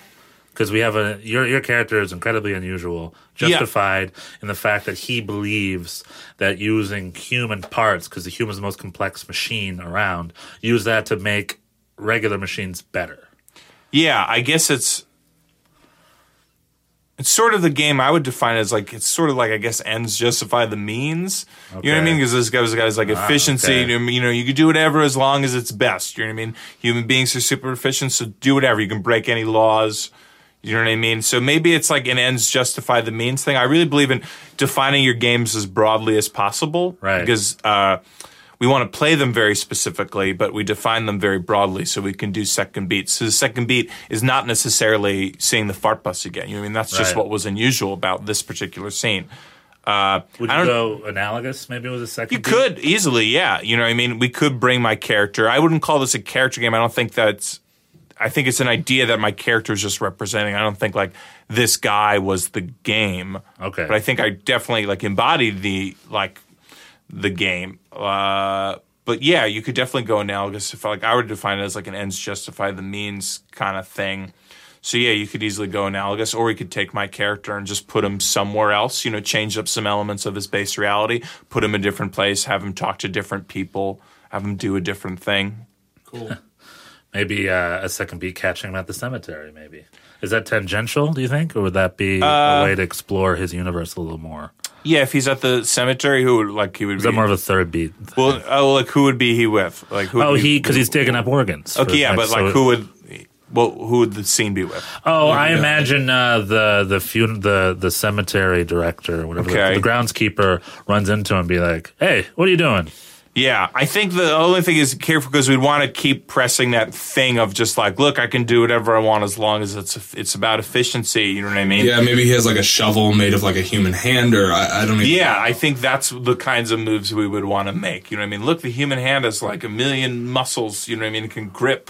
Because we have a your your character is incredibly unusual, justified in the fact that he believes that using human parts, because the human is the most complex machine around, use that to make regular machines better. Yeah, I guess it's it's sort of the game I would define as like it's sort of like I guess ends justify the means. You know what I mean? Because this guy's guy's like ah, efficiency. okay. You know, you can do whatever as long as it's best. You know what I mean? Human beings are super efficient, so do whatever. You can break any laws. You know what I mean? So maybe it's like an ends justify the means thing. I really believe in defining your games as broadly as possible. Right. Because uh, we want to play them very specifically, but we define them very broadly so we can do second beats. So the second beat is not necessarily seeing the fart bus again. You know what I mean? That's just Right. what was unusual about this particular scene. Uh, Would I you don't- go analogous maybe with a second? you beat? could easily, yeah. You know what I mean? We could bring my character. I wouldn't call this a character game. I don't think that's. I think it's an idea that my character is just representing. I don't think like this guy was the game. Okay. But I think I definitely like embodied the like the game. Uh, but yeah, you could definitely go analogous if like I would define it as like an ends justify the means kind of thing. So yeah, you could easily go analogous, or we could take my character and just put him somewhere else. You know, change up some elements of his base reality, put him in a different place, have him talk to different people, have him do a different thing. Cool. [laughs] Maybe uh, a second beat catching him at the cemetery. Maybe is that tangential? Do you think, or would that be Uh, a way to explore his universe a little more? Yeah, if he's at the cemetery, who would like he would Is be that more of a third beat? well? Oh, like who would be he with? Like who? Oh, he because he's digging up organs. for Okay, yeah, but like so- who would? Well, who would the scene be with? Oh, I imagine uh, the the fun- the the cemetery director, whatever, the- the, groundskeeper runs into him and be like, "Hey, what are you doing?" Yeah, I think the only thing is careful because we'd want to keep pressing that thing of just like, look, I can do whatever I want as long as it's it's about efficiency. You know what I mean? Yeah, maybe he has like a shovel made of like a human hand, or I, I don't even. Yeah, I think that's the kinds of moves we would want to make. You know what I mean? Look, the human hand has like a million muscles. You know what I mean? It can grip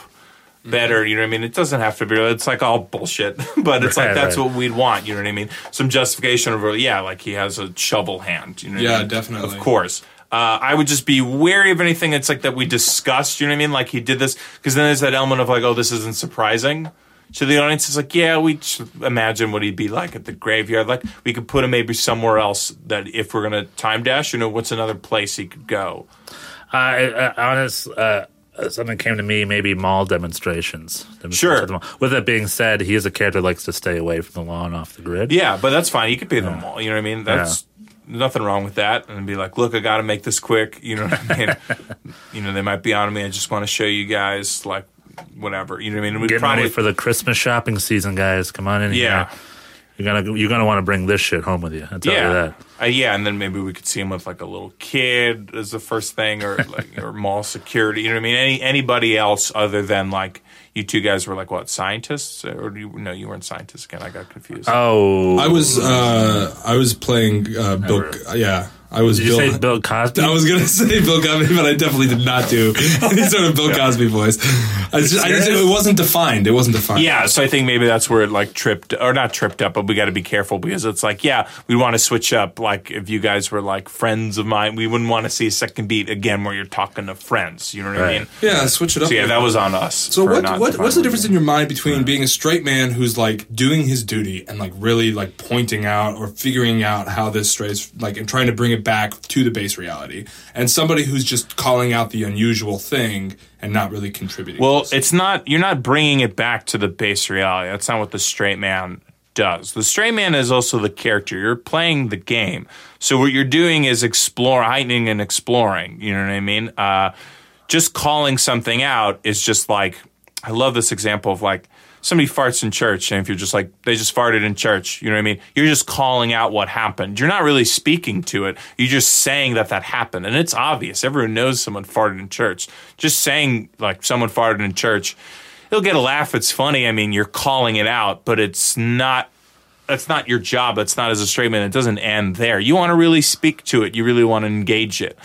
better. You know what I mean? It doesn't have to be. It's like all bullshit, [laughs] but it's Right, like that's right. what we'd want. You know what I mean? Some justification of yeah, like he has a shovel hand. You know? What I Yeah, mean? definitely. Of course. Uh, I would just be wary of anything that's like that we discussed. You know what I mean? Like he did this because then there's that element of like, oh, this isn't surprising. to the audience is like, yeah, we imagine what he'd be like at the graveyard. Like we could put him maybe somewhere else. That if we're gonna time dash, you know, what's another place he could go? I, I honest, uh, something came to me. Maybe mall demonstrations. demonstrations Sure. mall. With that being said, he is a character that likes to stay away from the law and off the grid. Yeah, but that's fine. He could be in the mall. You know what I mean? That's nothing wrong with that. And be like, look, I got to make this quick. You know what I mean? [laughs] you know, they might be on me. I just want to show you guys, like, whatever. You know what I mean? We'd Getting probably ready for the Christmas shopping season, guys. Come on in Yeah. here. You're gonna you're gonna want to bring this shit home with you. I tell you yeah, that. Uh, yeah, and then maybe we could see him with like a little kid as the first thing, or like or [laughs] mall security. You know what I mean? Any anybody else other than like you two guys were like what scientists, or do you, no, you weren't scientists again. I got confused. Oh, I was uh I was playing uh Bill yeah. I was did you say Bill Cosby? I was gonna say Bill Cosby, but I definitely did not do [laughs] any sort of Bill Cosby voice. I just, I just it wasn't defined. It wasn't defined. Yeah, so I think maybe that's where it like tripped or not tripped up, but we got to be careful because it's like, yeah, we want to switch up. Like if you guys were like friends of mine, we wouldn't want to see a second beat again where you're talking to friends. You know what I mean? Yeah, switch it up. So yeah, that was on us. So what, what what's the difference in your mind between being a straight man who's like doing his duty and like really like pointing out or figuring out how this strays like and trying to bring it back to the base reality and somebody who's just calling out the unusual thing and not really contributing? Well, it's not. You're not bringing it back to the base reality. That's not what the straight man does. The straight man is also the character. You're playing the game. So what you're doing is explore, heightening, and exploring. You know what I mean? Uh, just calling something out is just like I love this example of like somebody farts in church, and if you're just like they just farted in church, you know what I mean? You're just calling out what happened. You're not really speaking to it. You're just saying that that happened, and it's obvious. Everyone knows someone farted in church. Just saying like someone farted in church, it'll get a laugh. It's funny. I mean, you're calling it out, but it's not that's not your job. That's not as a straight man. It doesn't end there. You want to really speak to it. You really want to engage it.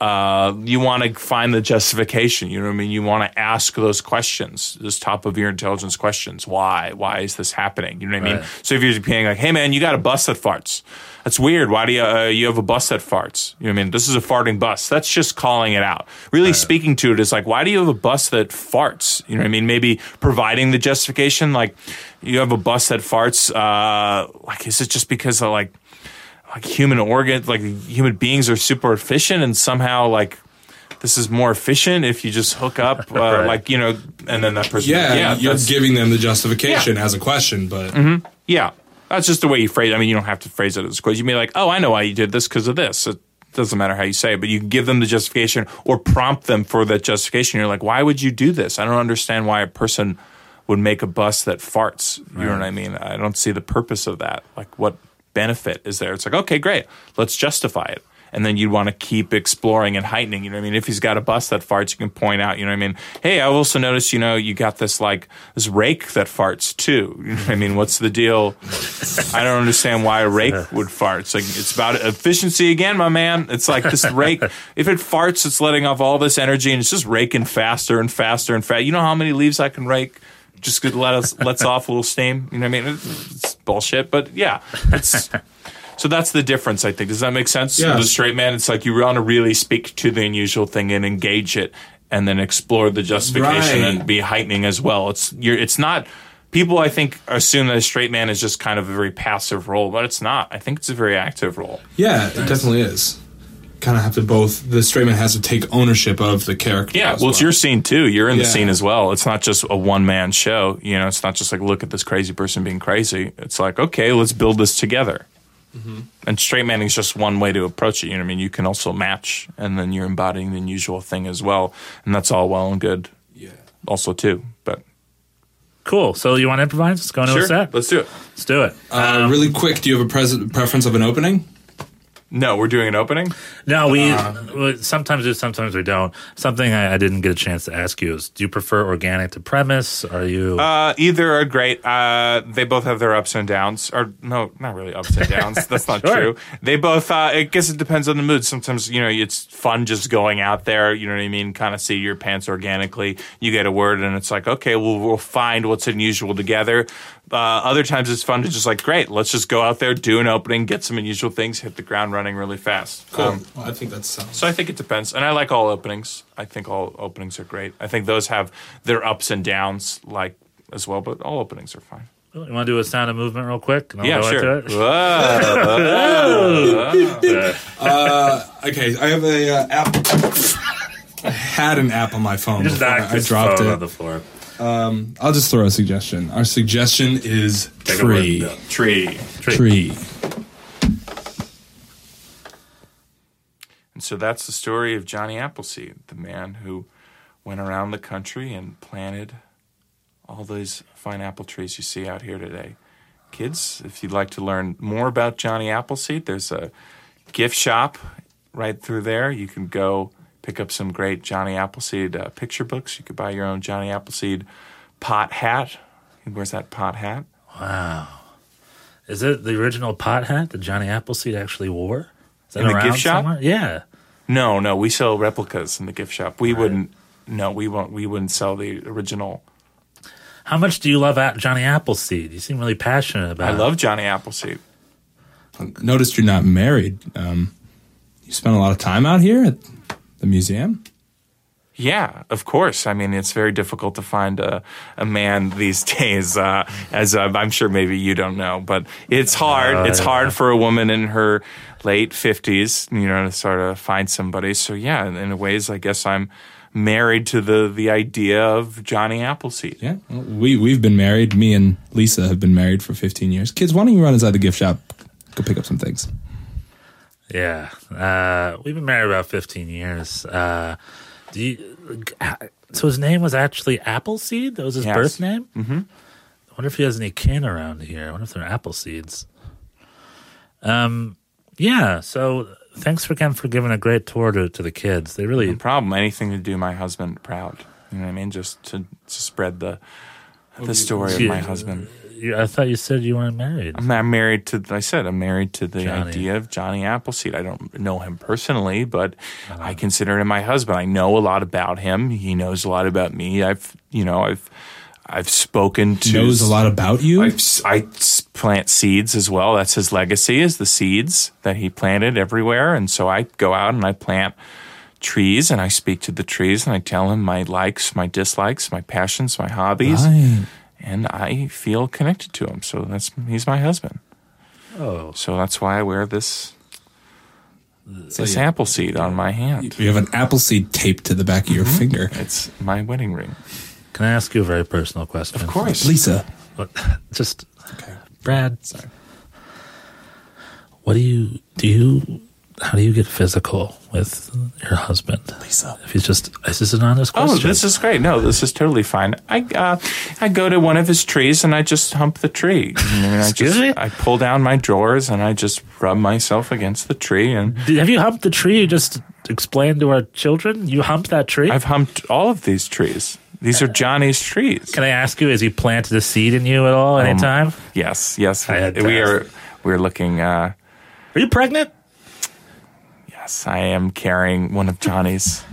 Uh, you want to find the justification. You know what I mean? You want to ask those questions, those top of your intelligence questions. Why? Why is this happening? You know what I mean? Right. So if you're being like, "Hey man, you got a bus that farts," that's weird. Why do you uh, you have a bus that farts? You know what I mean? This is a farting bus. That's just calling it out. Really speaking to it is like, why do you have a bus that farts? You know what I mean? Maybe providing the justification, like you have a bus that farts. Uh, like, is it just because of like like human organs, like human beings are super efficient, and somehow like this is more efficient if you just hook up, [laughs] uh, Right. like you know, and then that person, yeah, you're giving them the justification as a question, but yeah, that's just the way you phrase. it. I mean, you don't have to phrase it as a question. You may be like, oh, I know why you did this because of this. It doesn't matter how you say it, but you can give them the justification or prompt them for that justification. You're like, why would you do this? I don't understand why a person would make a bus that farts. You know what I mean? I don't see the purpose of that. Like, what benefit is there? It's like, okay, great, let's justify it. And then you'd want to keep exploring and heightening. You know what I mean? If he's got a bus that farts, you can point out, you know what I mean? Hey, I also noticed, you know, you got this like this rake that farts too. You know what I mean? What's the deal? I don't understand why a rake would fart. It's like it's about efficiency again, my man. It's like this rake. [laughs] If it farts, it's letting off all this energy and it's just raking faster and faster and faster. You know how many leaves I can rake? Just to let us lets [laughs] off a little steam. You know what I mean? It's, it's bullshit, but yeah, it's [laughs] So that's the difference, I think. Does that make sense? Yeah. The straight man, it's like you want to really speak to the unusual thing and engage it, and then explore the justification Right. and be heightening as well. It's you're, it's not. People, I think, assume that a straight man is just kind of a very passive role, but it's not. I think it's a very active role. Yeah, it definitely is. Kind of have to both. The straight man has to take ownership of the character. Yeah, as well, it's your scene too. You're in the scene as well. It's not just a one man show. You know, it's not just like look at this crazy person being crazy. It's like okay, let's build this together. Mm-hmm. And straight manning is just one way to approach it. You know what I mean? You can also match, and then you're embodying the unusual thing as well, and that's all well and good. Yeah. Also too, but Cool. So you want to improvise? Let's go into a set. let's do it. Let's do it. Uh, really quick, do you have a pres- preference of an opening? No, we're doing an opening. No, we well, sometimes do, sometimes we don't. Something I, I didn't get a chance to ask you is: Do you prefer organic to premise? Are you? Uh, either are great. Uh, they both have their ups and downs. Or no, not really ups and [laughs] downs. That's not Sure. true. They both. Uh, I guess it depends on the mood. Sometimes you know it's fun just going out there. You know what I mean? Kind of see your pants organically. You get a word, and it's like, okay, well, we'll find what's unusual together. Uh, other times it's fun to just like, great, let's just go out there, do an opening, get some unusual things, hit the ground running really fast. Um, well, I think that sounds. so I think it depends, and I like all openings. I think all openings are great. I think those have their ups and downs, like as well. But all openings are fine. you want to do a sound of movement real quick? And I'll yeah, go sure. [laughs] Okay, I have a uh, app. I had an app on my phone. Just before I dropped phone it. on the floor. Um, I'll just throw a suggestion. Our suggestion is Take a tree. look. Tree. Tree. And so that's the story of Johnny Appleseed, the man who went around the country and planted all those fine apple trees you see out here today. Kids, if you'd like to learn more about Johnny Appleseed, there's a gift shop right through there. You can go pick up some great Johnny Appleseed uh, picture books. You could buy your own Johnny Appleseed pot hat. Where's that pot hat? Wow. Is it the original pot hat that Johnny Appleseed actually wore? Is that In the gift shop? somewhere? Yeah. No, no, we sell replicas in the gift shop. We wouldn't. No, we won't. We wouldn't sell the original. How much do you love Johnny Appleseed? You seem really passionate about it. I it. love Johnny Appleseed. Noticed you're not married. Um, you spent a lot of time out here at the museum. Yeah, of course. I mean, it's very difficult to find a, a man [laughs] these days, uh, as uh, I'm sure maybe you don't know, but it's hard. Uh, it's yeah. hard for a woman in her late 50s, you know, to sort of find somebody. So, yeah, in, in ways, I guess I'm married to the, the idea of Johnny Appleseed. Yeah, well, we we've been married. Me and Lisa have been married for 15 years. Kids, why don't you run inside the gift shop? Go pick up some things. Yeah. Uh, we've been married about 15 years. Uh, do you, so his name was actually Appleseed? That was his Yes. birth name? Mm-hmm. I wonder if he has any kin around here. I wonder if they're apple seeds. Um, yeah. So thanks for again for giving a great tour to, to the kids. They really No problem. Anything to do my husband proud. You know what I mean? Just to, to spread the the story of my Yeah. husband. You, I thought you said you weren't married. I'm, I'm married to. I said I'm married to the Johnny. idea of Johnny Appleseed. I don't know him personally, but I uh-huh. consider him my husband. I know a lot about him. He knows a lot about me. I've, you know, I've, I've spoken to. Knows a lot about you. I, I s- plant seeds as well. That's his legacy is the seeds that he planted everywhere. And so I go out and I plant trees and I speak to the trees and I tell him my likes, my dislikes, my passions, my hobbies. Right. And I feel connected to him. So that's he's my husband. Oh, So that's why I wear this this you- apple seed on my hand. You have an apple seed taped to the back of your mm-hmm. finger. It's my wedding ring. can I ask you a very personal question? Of course. Lisa. What, [laughs] just Brad. Sorry. What do you do? You how do you get physical with your husband? Lisa. If he's just is this an honest question. Oh, this is great. No, this is totally fine. I uh, I go to one of his trees and I just hump the tree. I mean, I Excuse just me? I pull down my drawers and I just rub myself against the tree and have you humped the tree? You just explained to our children you humped that tree. I've humped all of these trees. These are Johnny's trees. Can I ask you, has he planted a seed in you at all Um, anytime? Yes, yes. I had to we are we're looking uh Are you pregnant? Yes, I am carrying one of Johnny's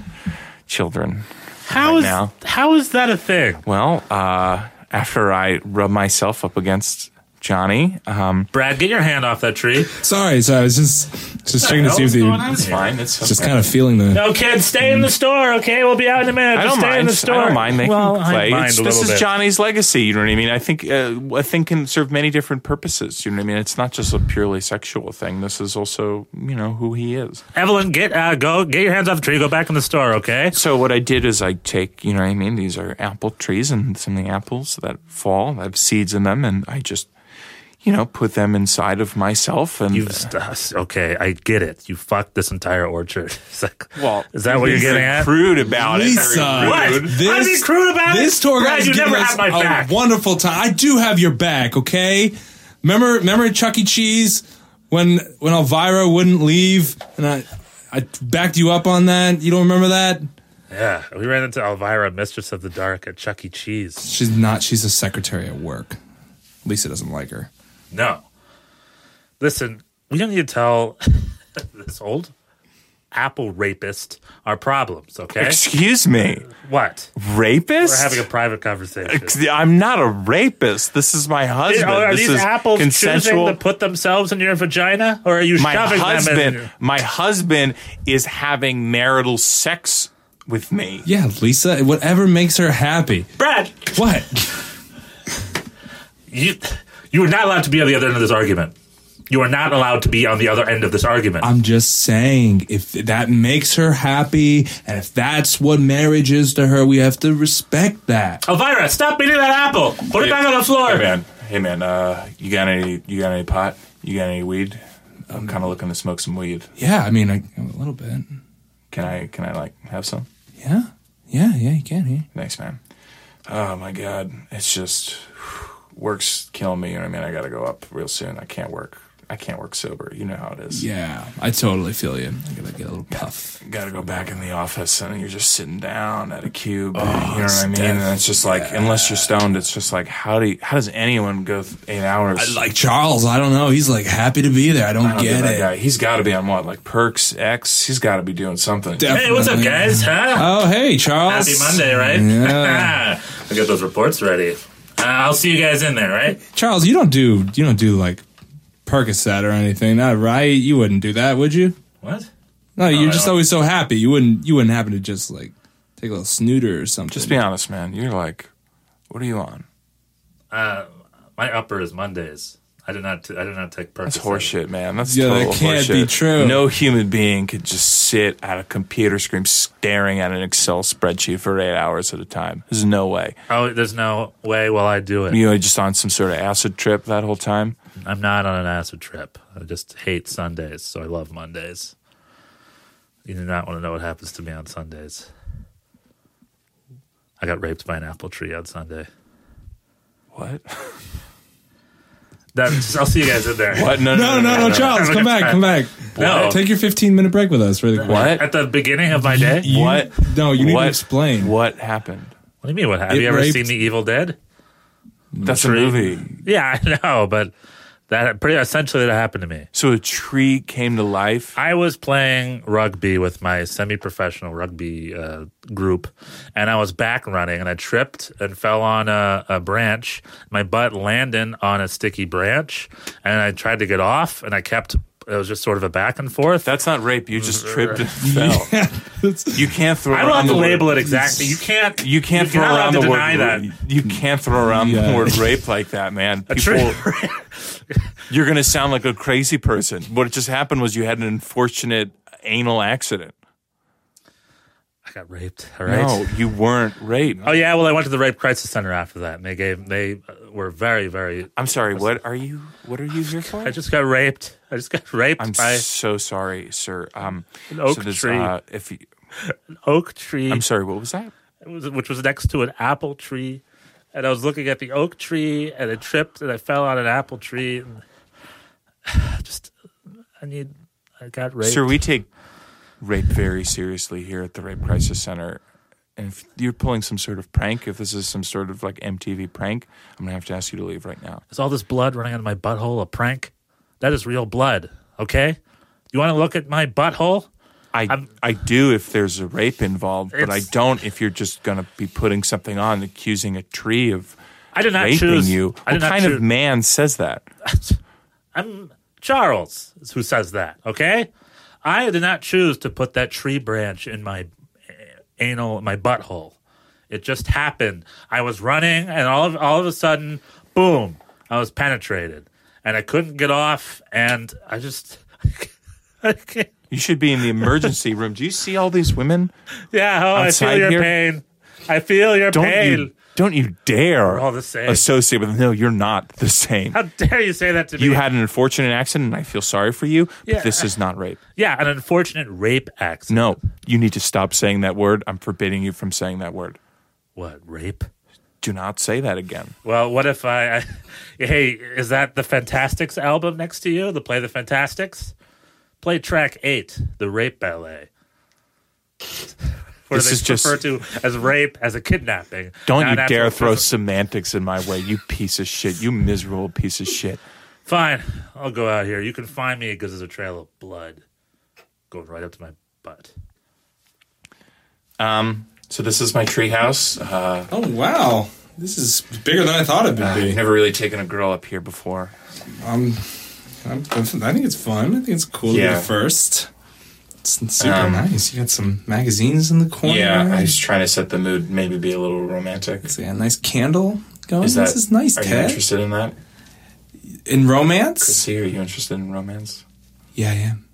children. How Right is now. how is that a thing? Well, uh, after I rub myself up against Johnny. Um, Brad, get your hand off that tree. Sorry, sorry. I was just just checking to see if the It's fine. It's just kind of feeling the. No, kids, stay in the store, okay? We'll be out in a minute. I Just don't stay mind. in the store. I don't mind. They well, can play. I mind It's- a this little is bit. Johnny's legacy. You know what I mean? I think uh, a thing can serve many different purposes. You know what I mean? It's not just a purely sexual thing. This is also you know who he is. Evelyn, get uh, go, get your hands off the tree. Go back in the store, okay? So what I did is I take you know what I mean. These are apple trees, and some of the apples that fall I have seeds in them, and I just you know put them inside of myself. And You st- okay? I get it. You fucked this entire orchard. [laughs] It's like, well, is that what you're very getting at? Crude about Lisa, it. Uh, what? This, I'm being crude about it? this tour guide you is never giving us my a back. wonderful time. I do have your back, okay? Remember, remember Chuck E. Cheese when when Elvira wouldn't leave, and I I backed you up on that. You don't remember that? Yeah, we ran into Elvira, Mistress of the Dark, at Chuck E. Cheese. She's not. She's a secretary at work. Lisa doesn't like her. No. Listen, we don't need to tell [laughs] this old apple rapist our problems, okay? Excuse me, What? rapist? We're having a private conversation. I'm not a rapist. This is my husband. Are this these is apples consensual. choosing to put themselves in your vagina, or are you my shoving them in? husband, my husband is having marital sex with me. Yeah, Lisa. Whatever makes her happy. Brad, What? you you are not allowed to be on the other end of this argument. You are not allowed to be on the other end of this argument. I'm just saying, if that makes her happy, and if that's what marriage is to her, we have to respect that. Elvira, stop eating that apple. Put it back on the floor. Hey man, hey man, uh, you got any? You got any pot? You got any weed? I'm kind of looking to smoke some weed. Yeah, I mean, I, a little bit. Can I? Can I like have some? Yeah, yeah, yeah. You can. Yeah. Thanks, man. Oh my god, it's just work's killing me. You know what I mean? I got to go up real soon. I can't work. I can't work sober. You know how it is. Yeah, I totally feel you. I gotta get a little puff. got to go back in the office and you're just sitting down at a cube. Oh, you know Oh, what I mean? death. And it's just like, unless you're stoned, it's just like, how do you, how does anyone go th- eight hours? I like Charles. I don't know. He's like happy to be there. I don't, I don't get that it. guy. He's got to be on what, like Perks X? He's got to be doing something. Hey, what's up, guys? Huh? Oh, hey, Charles. Happy Monday, right? Yeah. [laughs] I got those reports ready. Uh, I'll see you guys in there, right? Charles, you don't do you don't do like Percocet or anything, not right? You wouldn't do that, would you? What? No, you're I just don't. always so happy. You wouldn't you wouldn't happen to just like take a little snooter or something. Just be honest, man. You're like, what are you on? Uh, my upper is Mondays. I did not. T- I did not take Percocet. That's horseshit, man. That's Yeah, that total can't horseshit. be true. No human being could just sit at a computer screen staring at an Excel spreadsheet for eight hours at a time. There's no way. Oh, there's no way will I do it. You know, just on some sort of acid trip that whole time. I'm not on an acid trip. I just hate Sundays, so I love Mondays. You do not want to know what happens to me on Sundays. I got raped by an apple tree on Sunday. What? [laughs] That, I'll see you guys in there. What? No, no, no, no, no, Charles, come back, come back. No. Take your 15 minute break with us, really quick. What? At the beginning of my day? You- What? No, you need what, to explain. What happened? What do you mean? What happened? have It you ever raped- seen The Evil Dead? That's a movie. Yeah, I know, but that pretty essentially that happened to me. So a tree came to life. I was playing rugby with my semi-professional rugby uh, group, and I was back running, and I tripped and fell on a, a branch. My butt landed on a sticky branch, and I tried to get off, and I kept. It was just sort of a back and forth. That's not rape. You just [laughs] tripped and [laughs] fell. You can't throw. I don't around have to the word- label it exactly. You can't. You can't you're throw not allowed around to the word. deny that. You can't throw around Yeah. the word rape like that, man. A People, tree- [laughs] you're gonna sound like a crazy person. What just happened was you had an unfortunate anal accident. I got raped. All right. No, you weren't raped. Oh yeah. Well, I went to the rape crisis center after that, and they gave. They uh, were very, very. I'm sorry. What are you? What are you here for? I just got raped. I just got raped I'm by so sorry, sir. Um, An oak so tree. Uh, if you, an oak tree. I'm sorry, what was that? It was, which was next to an apple tree. And I was looking at the oak tree and I tripped and I fell on an apple tree. And [sighs] just, I need, I got raped. Sir, we take rape very seriously here at the Rape Crisis Center. And if you're pulling some sort of prank, if this is some sort of like MTV prank, I'm gonna have to ask you to leave right now. Is all this blood running out of my butthole a prank? That is real blood, okay? You want to look at my butthole? I I'm- I do if there's a rape involved, but I don't if you're just gonna be putting something on, accusing a tree of I did not raping choose you. I What kind choo- of man says that? [laughs] I'm Charles who says that. Okay, I did not choose to put that tree branch in my eh, anal, my butthole. It just happened. I was running, and all of all of a sudden, boom! I was penetrated, and I couldn't get off, and I just. [laughs] I you should be in the emergency room. Do you see all these women? yeah, oh, I feel your here? pain. I feel your Don't pain. you don't you dare all the same. associate with them. No, you're not the same. How dare you say that to me? You had an unfortunate accident, and I feel sorry for you. But this is not rape. yeah, an unfortunate rape accident. No, you need to stop saying that word. I'm forbidding you from saying that word. What rape? Do not say that again. Well, what if I, I? [laughs] Hey, is that the Fantasticks album next to you? The play the Fantasticks. Play track eight, the rape ballet. Where This they is just- refer to as rape as a kidnapping. Don't you dare throw semantics in my way, you piece of shit. You miserable piece of shit. Fine, I'll go out here. You can find me because there's a trail of blood going right up to my butt. Um, So this is my treehouse. Uh, Oh wow, this is bigger than I thought it would I've be. never really taken a girl up here before. I'm, I'm, I think it's fun. I think it's cool to be the first. It's super Um, nice. You got some magazines in the corner. Yeah, I was trying to set the mood, maybe be a little romantic. See a nice candle going. Is that, this is nice, Are you interested in that? In romance? Chrissy, are you interested in romance? Yeah, I am.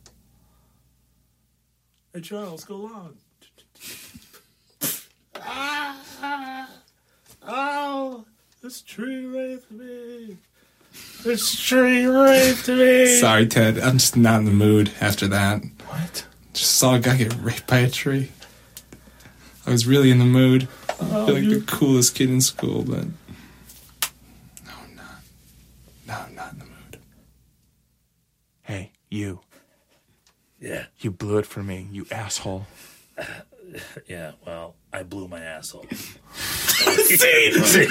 Hey Charles, go on. oh, this tree raped me. This tree raped me. Sorry, Ted. I'm just not in the mood after that. What? Just saw a guy get raped by a tree. I was really in the mood. I feel oh, like the coolest kid in school, but no, I'm not. No, I'm not in the mood. Hey, you. Yeah, You blew it for me, you asshole. [sighs] yeah. Well, I blew my asshole. [laughs] [laughs] See?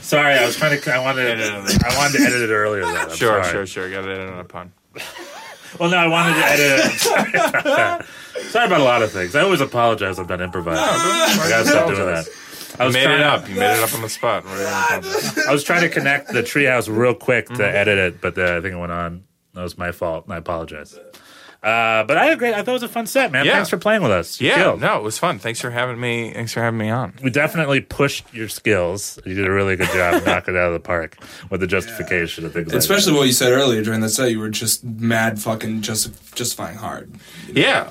sorry, I was trying to. I wanted. I wanted to edit it earlier. Though. I'm Sure, sorry. sure, sure. Got it on a pun. Well, no, I wanted to edit it. Sorry about. [laughs] Sorry about a lot of things. I always apologize. I'm not improvising. I gotta stop doing that. I You made trying it to- up. You made it up on the spot. What are you gonna apologize? I was trying to connect the treehouse real quick to Mm-hmm. edit it, but the thing went on. That was my fault, and I apologize. Uh, but I had a great. I thought it was a fun set, man. Yeah. Thanks for playing with us. You Yeah, killed. no, it was fun. Thanks for having me. Thanks for having me on. We definitely pushed your skills. You did a really good job [laughs] knocking it out of the park with the justification of things. like Especially what you said earlier during the set, you were just mad fucking just justifying hard. Yeah,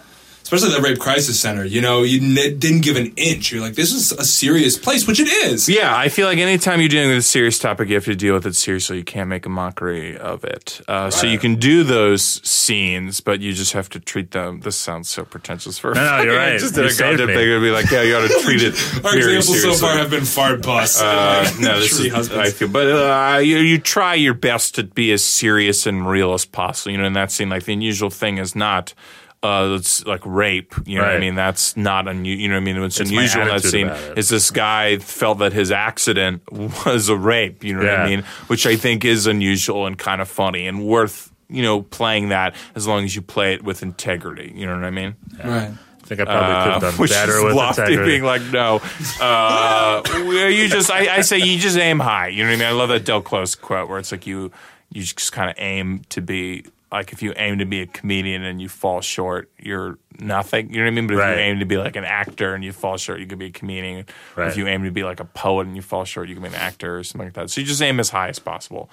Especially the Rape Crisis Center. You know, you n- didn't give an inch. You're like, this is a serious place, which it is. yeah. I feel like anytime you're dealing with a serious topic, you have to deal with it seriously. You can't make a mockery of it. Uh, So you can do those scenes, but you just have to treat them. This sounds so pretentious for. [laughs] No, no, you're I [laughs] right. just did You a saved goddamn me. thing. It'd be like, yeah, you ought [laughs] to treat it. Our very examples so far have been fart bus. Uh, no, this Tree is husbands. I feel, but uh, you you try your best to be as serious and real as possible. You know, in that scene, like the unusual thing is not. Uh, it's like rape. You know what I mean? That's not unusual. You know what I mean? What's It's unusual in that scene about it. is this guy felt that his accident was a rape. You know what I mean? Which I think is unusual and kind of funny and worth you know playing that as long as you play it with integrity. You know what I mean? right. I think I probably could have Uh, done which better is with lofty, integrity. being like, no, uh, you just, I, I say, you just aim high. You know what I mean? I love that Del Close quote where it's like you, you just kind of aim to be like if you aim to be a comedian and you fall short, you're nothing. You know what I mean? But if Right. you aim to be like an actor and you fall short, you could be a comedian. Right. if you aim to be like a poet and you fall short, you can be an actor or something like that. So you just aim as high as possible.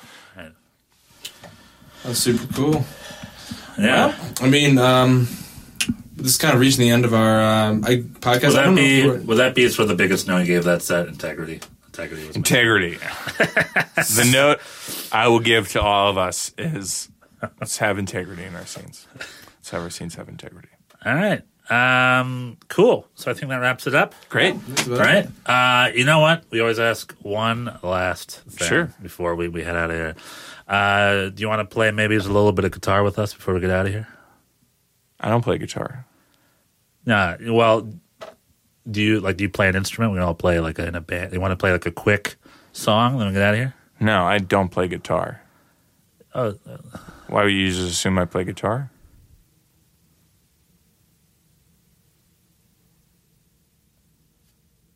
That's super cool. yeah. I mean, um, this is kind of reaching the end of our um, I, podcast. Would I that don't be? if Would that be for the biggest no you gave that set? Integrity. Integrity was. Integrity. [laughs] the note I will give to all of us is let's have integrity in our scenes. Let's have our scenes have integrity. All right. Um, cool. So I think that wraps it up. Great. All right. Uh, you know what? We always ask one last thing Sure. before we, we head out of here. Uh, do you want to play maybe just a little bit of guitar with us before we get out of here? I don't play guitar. Nah. Well, do you like? Do you play an instrument? We all play like in a band. You want to play like a quick song? Then we get out of here. No, I don't play guitar. Oh, Why would you just assume I play guitar?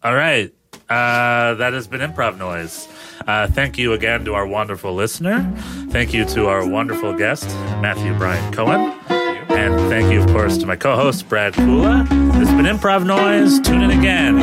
all right. Uh, that has been Improv Noise. Uh, thank you again to our wonderful listener. Thank you to our wonderful guest, Matthew Brian Cohen. And thank you, of course, to my co host, Brad Kula. This has been Improv Noise. Tune in again.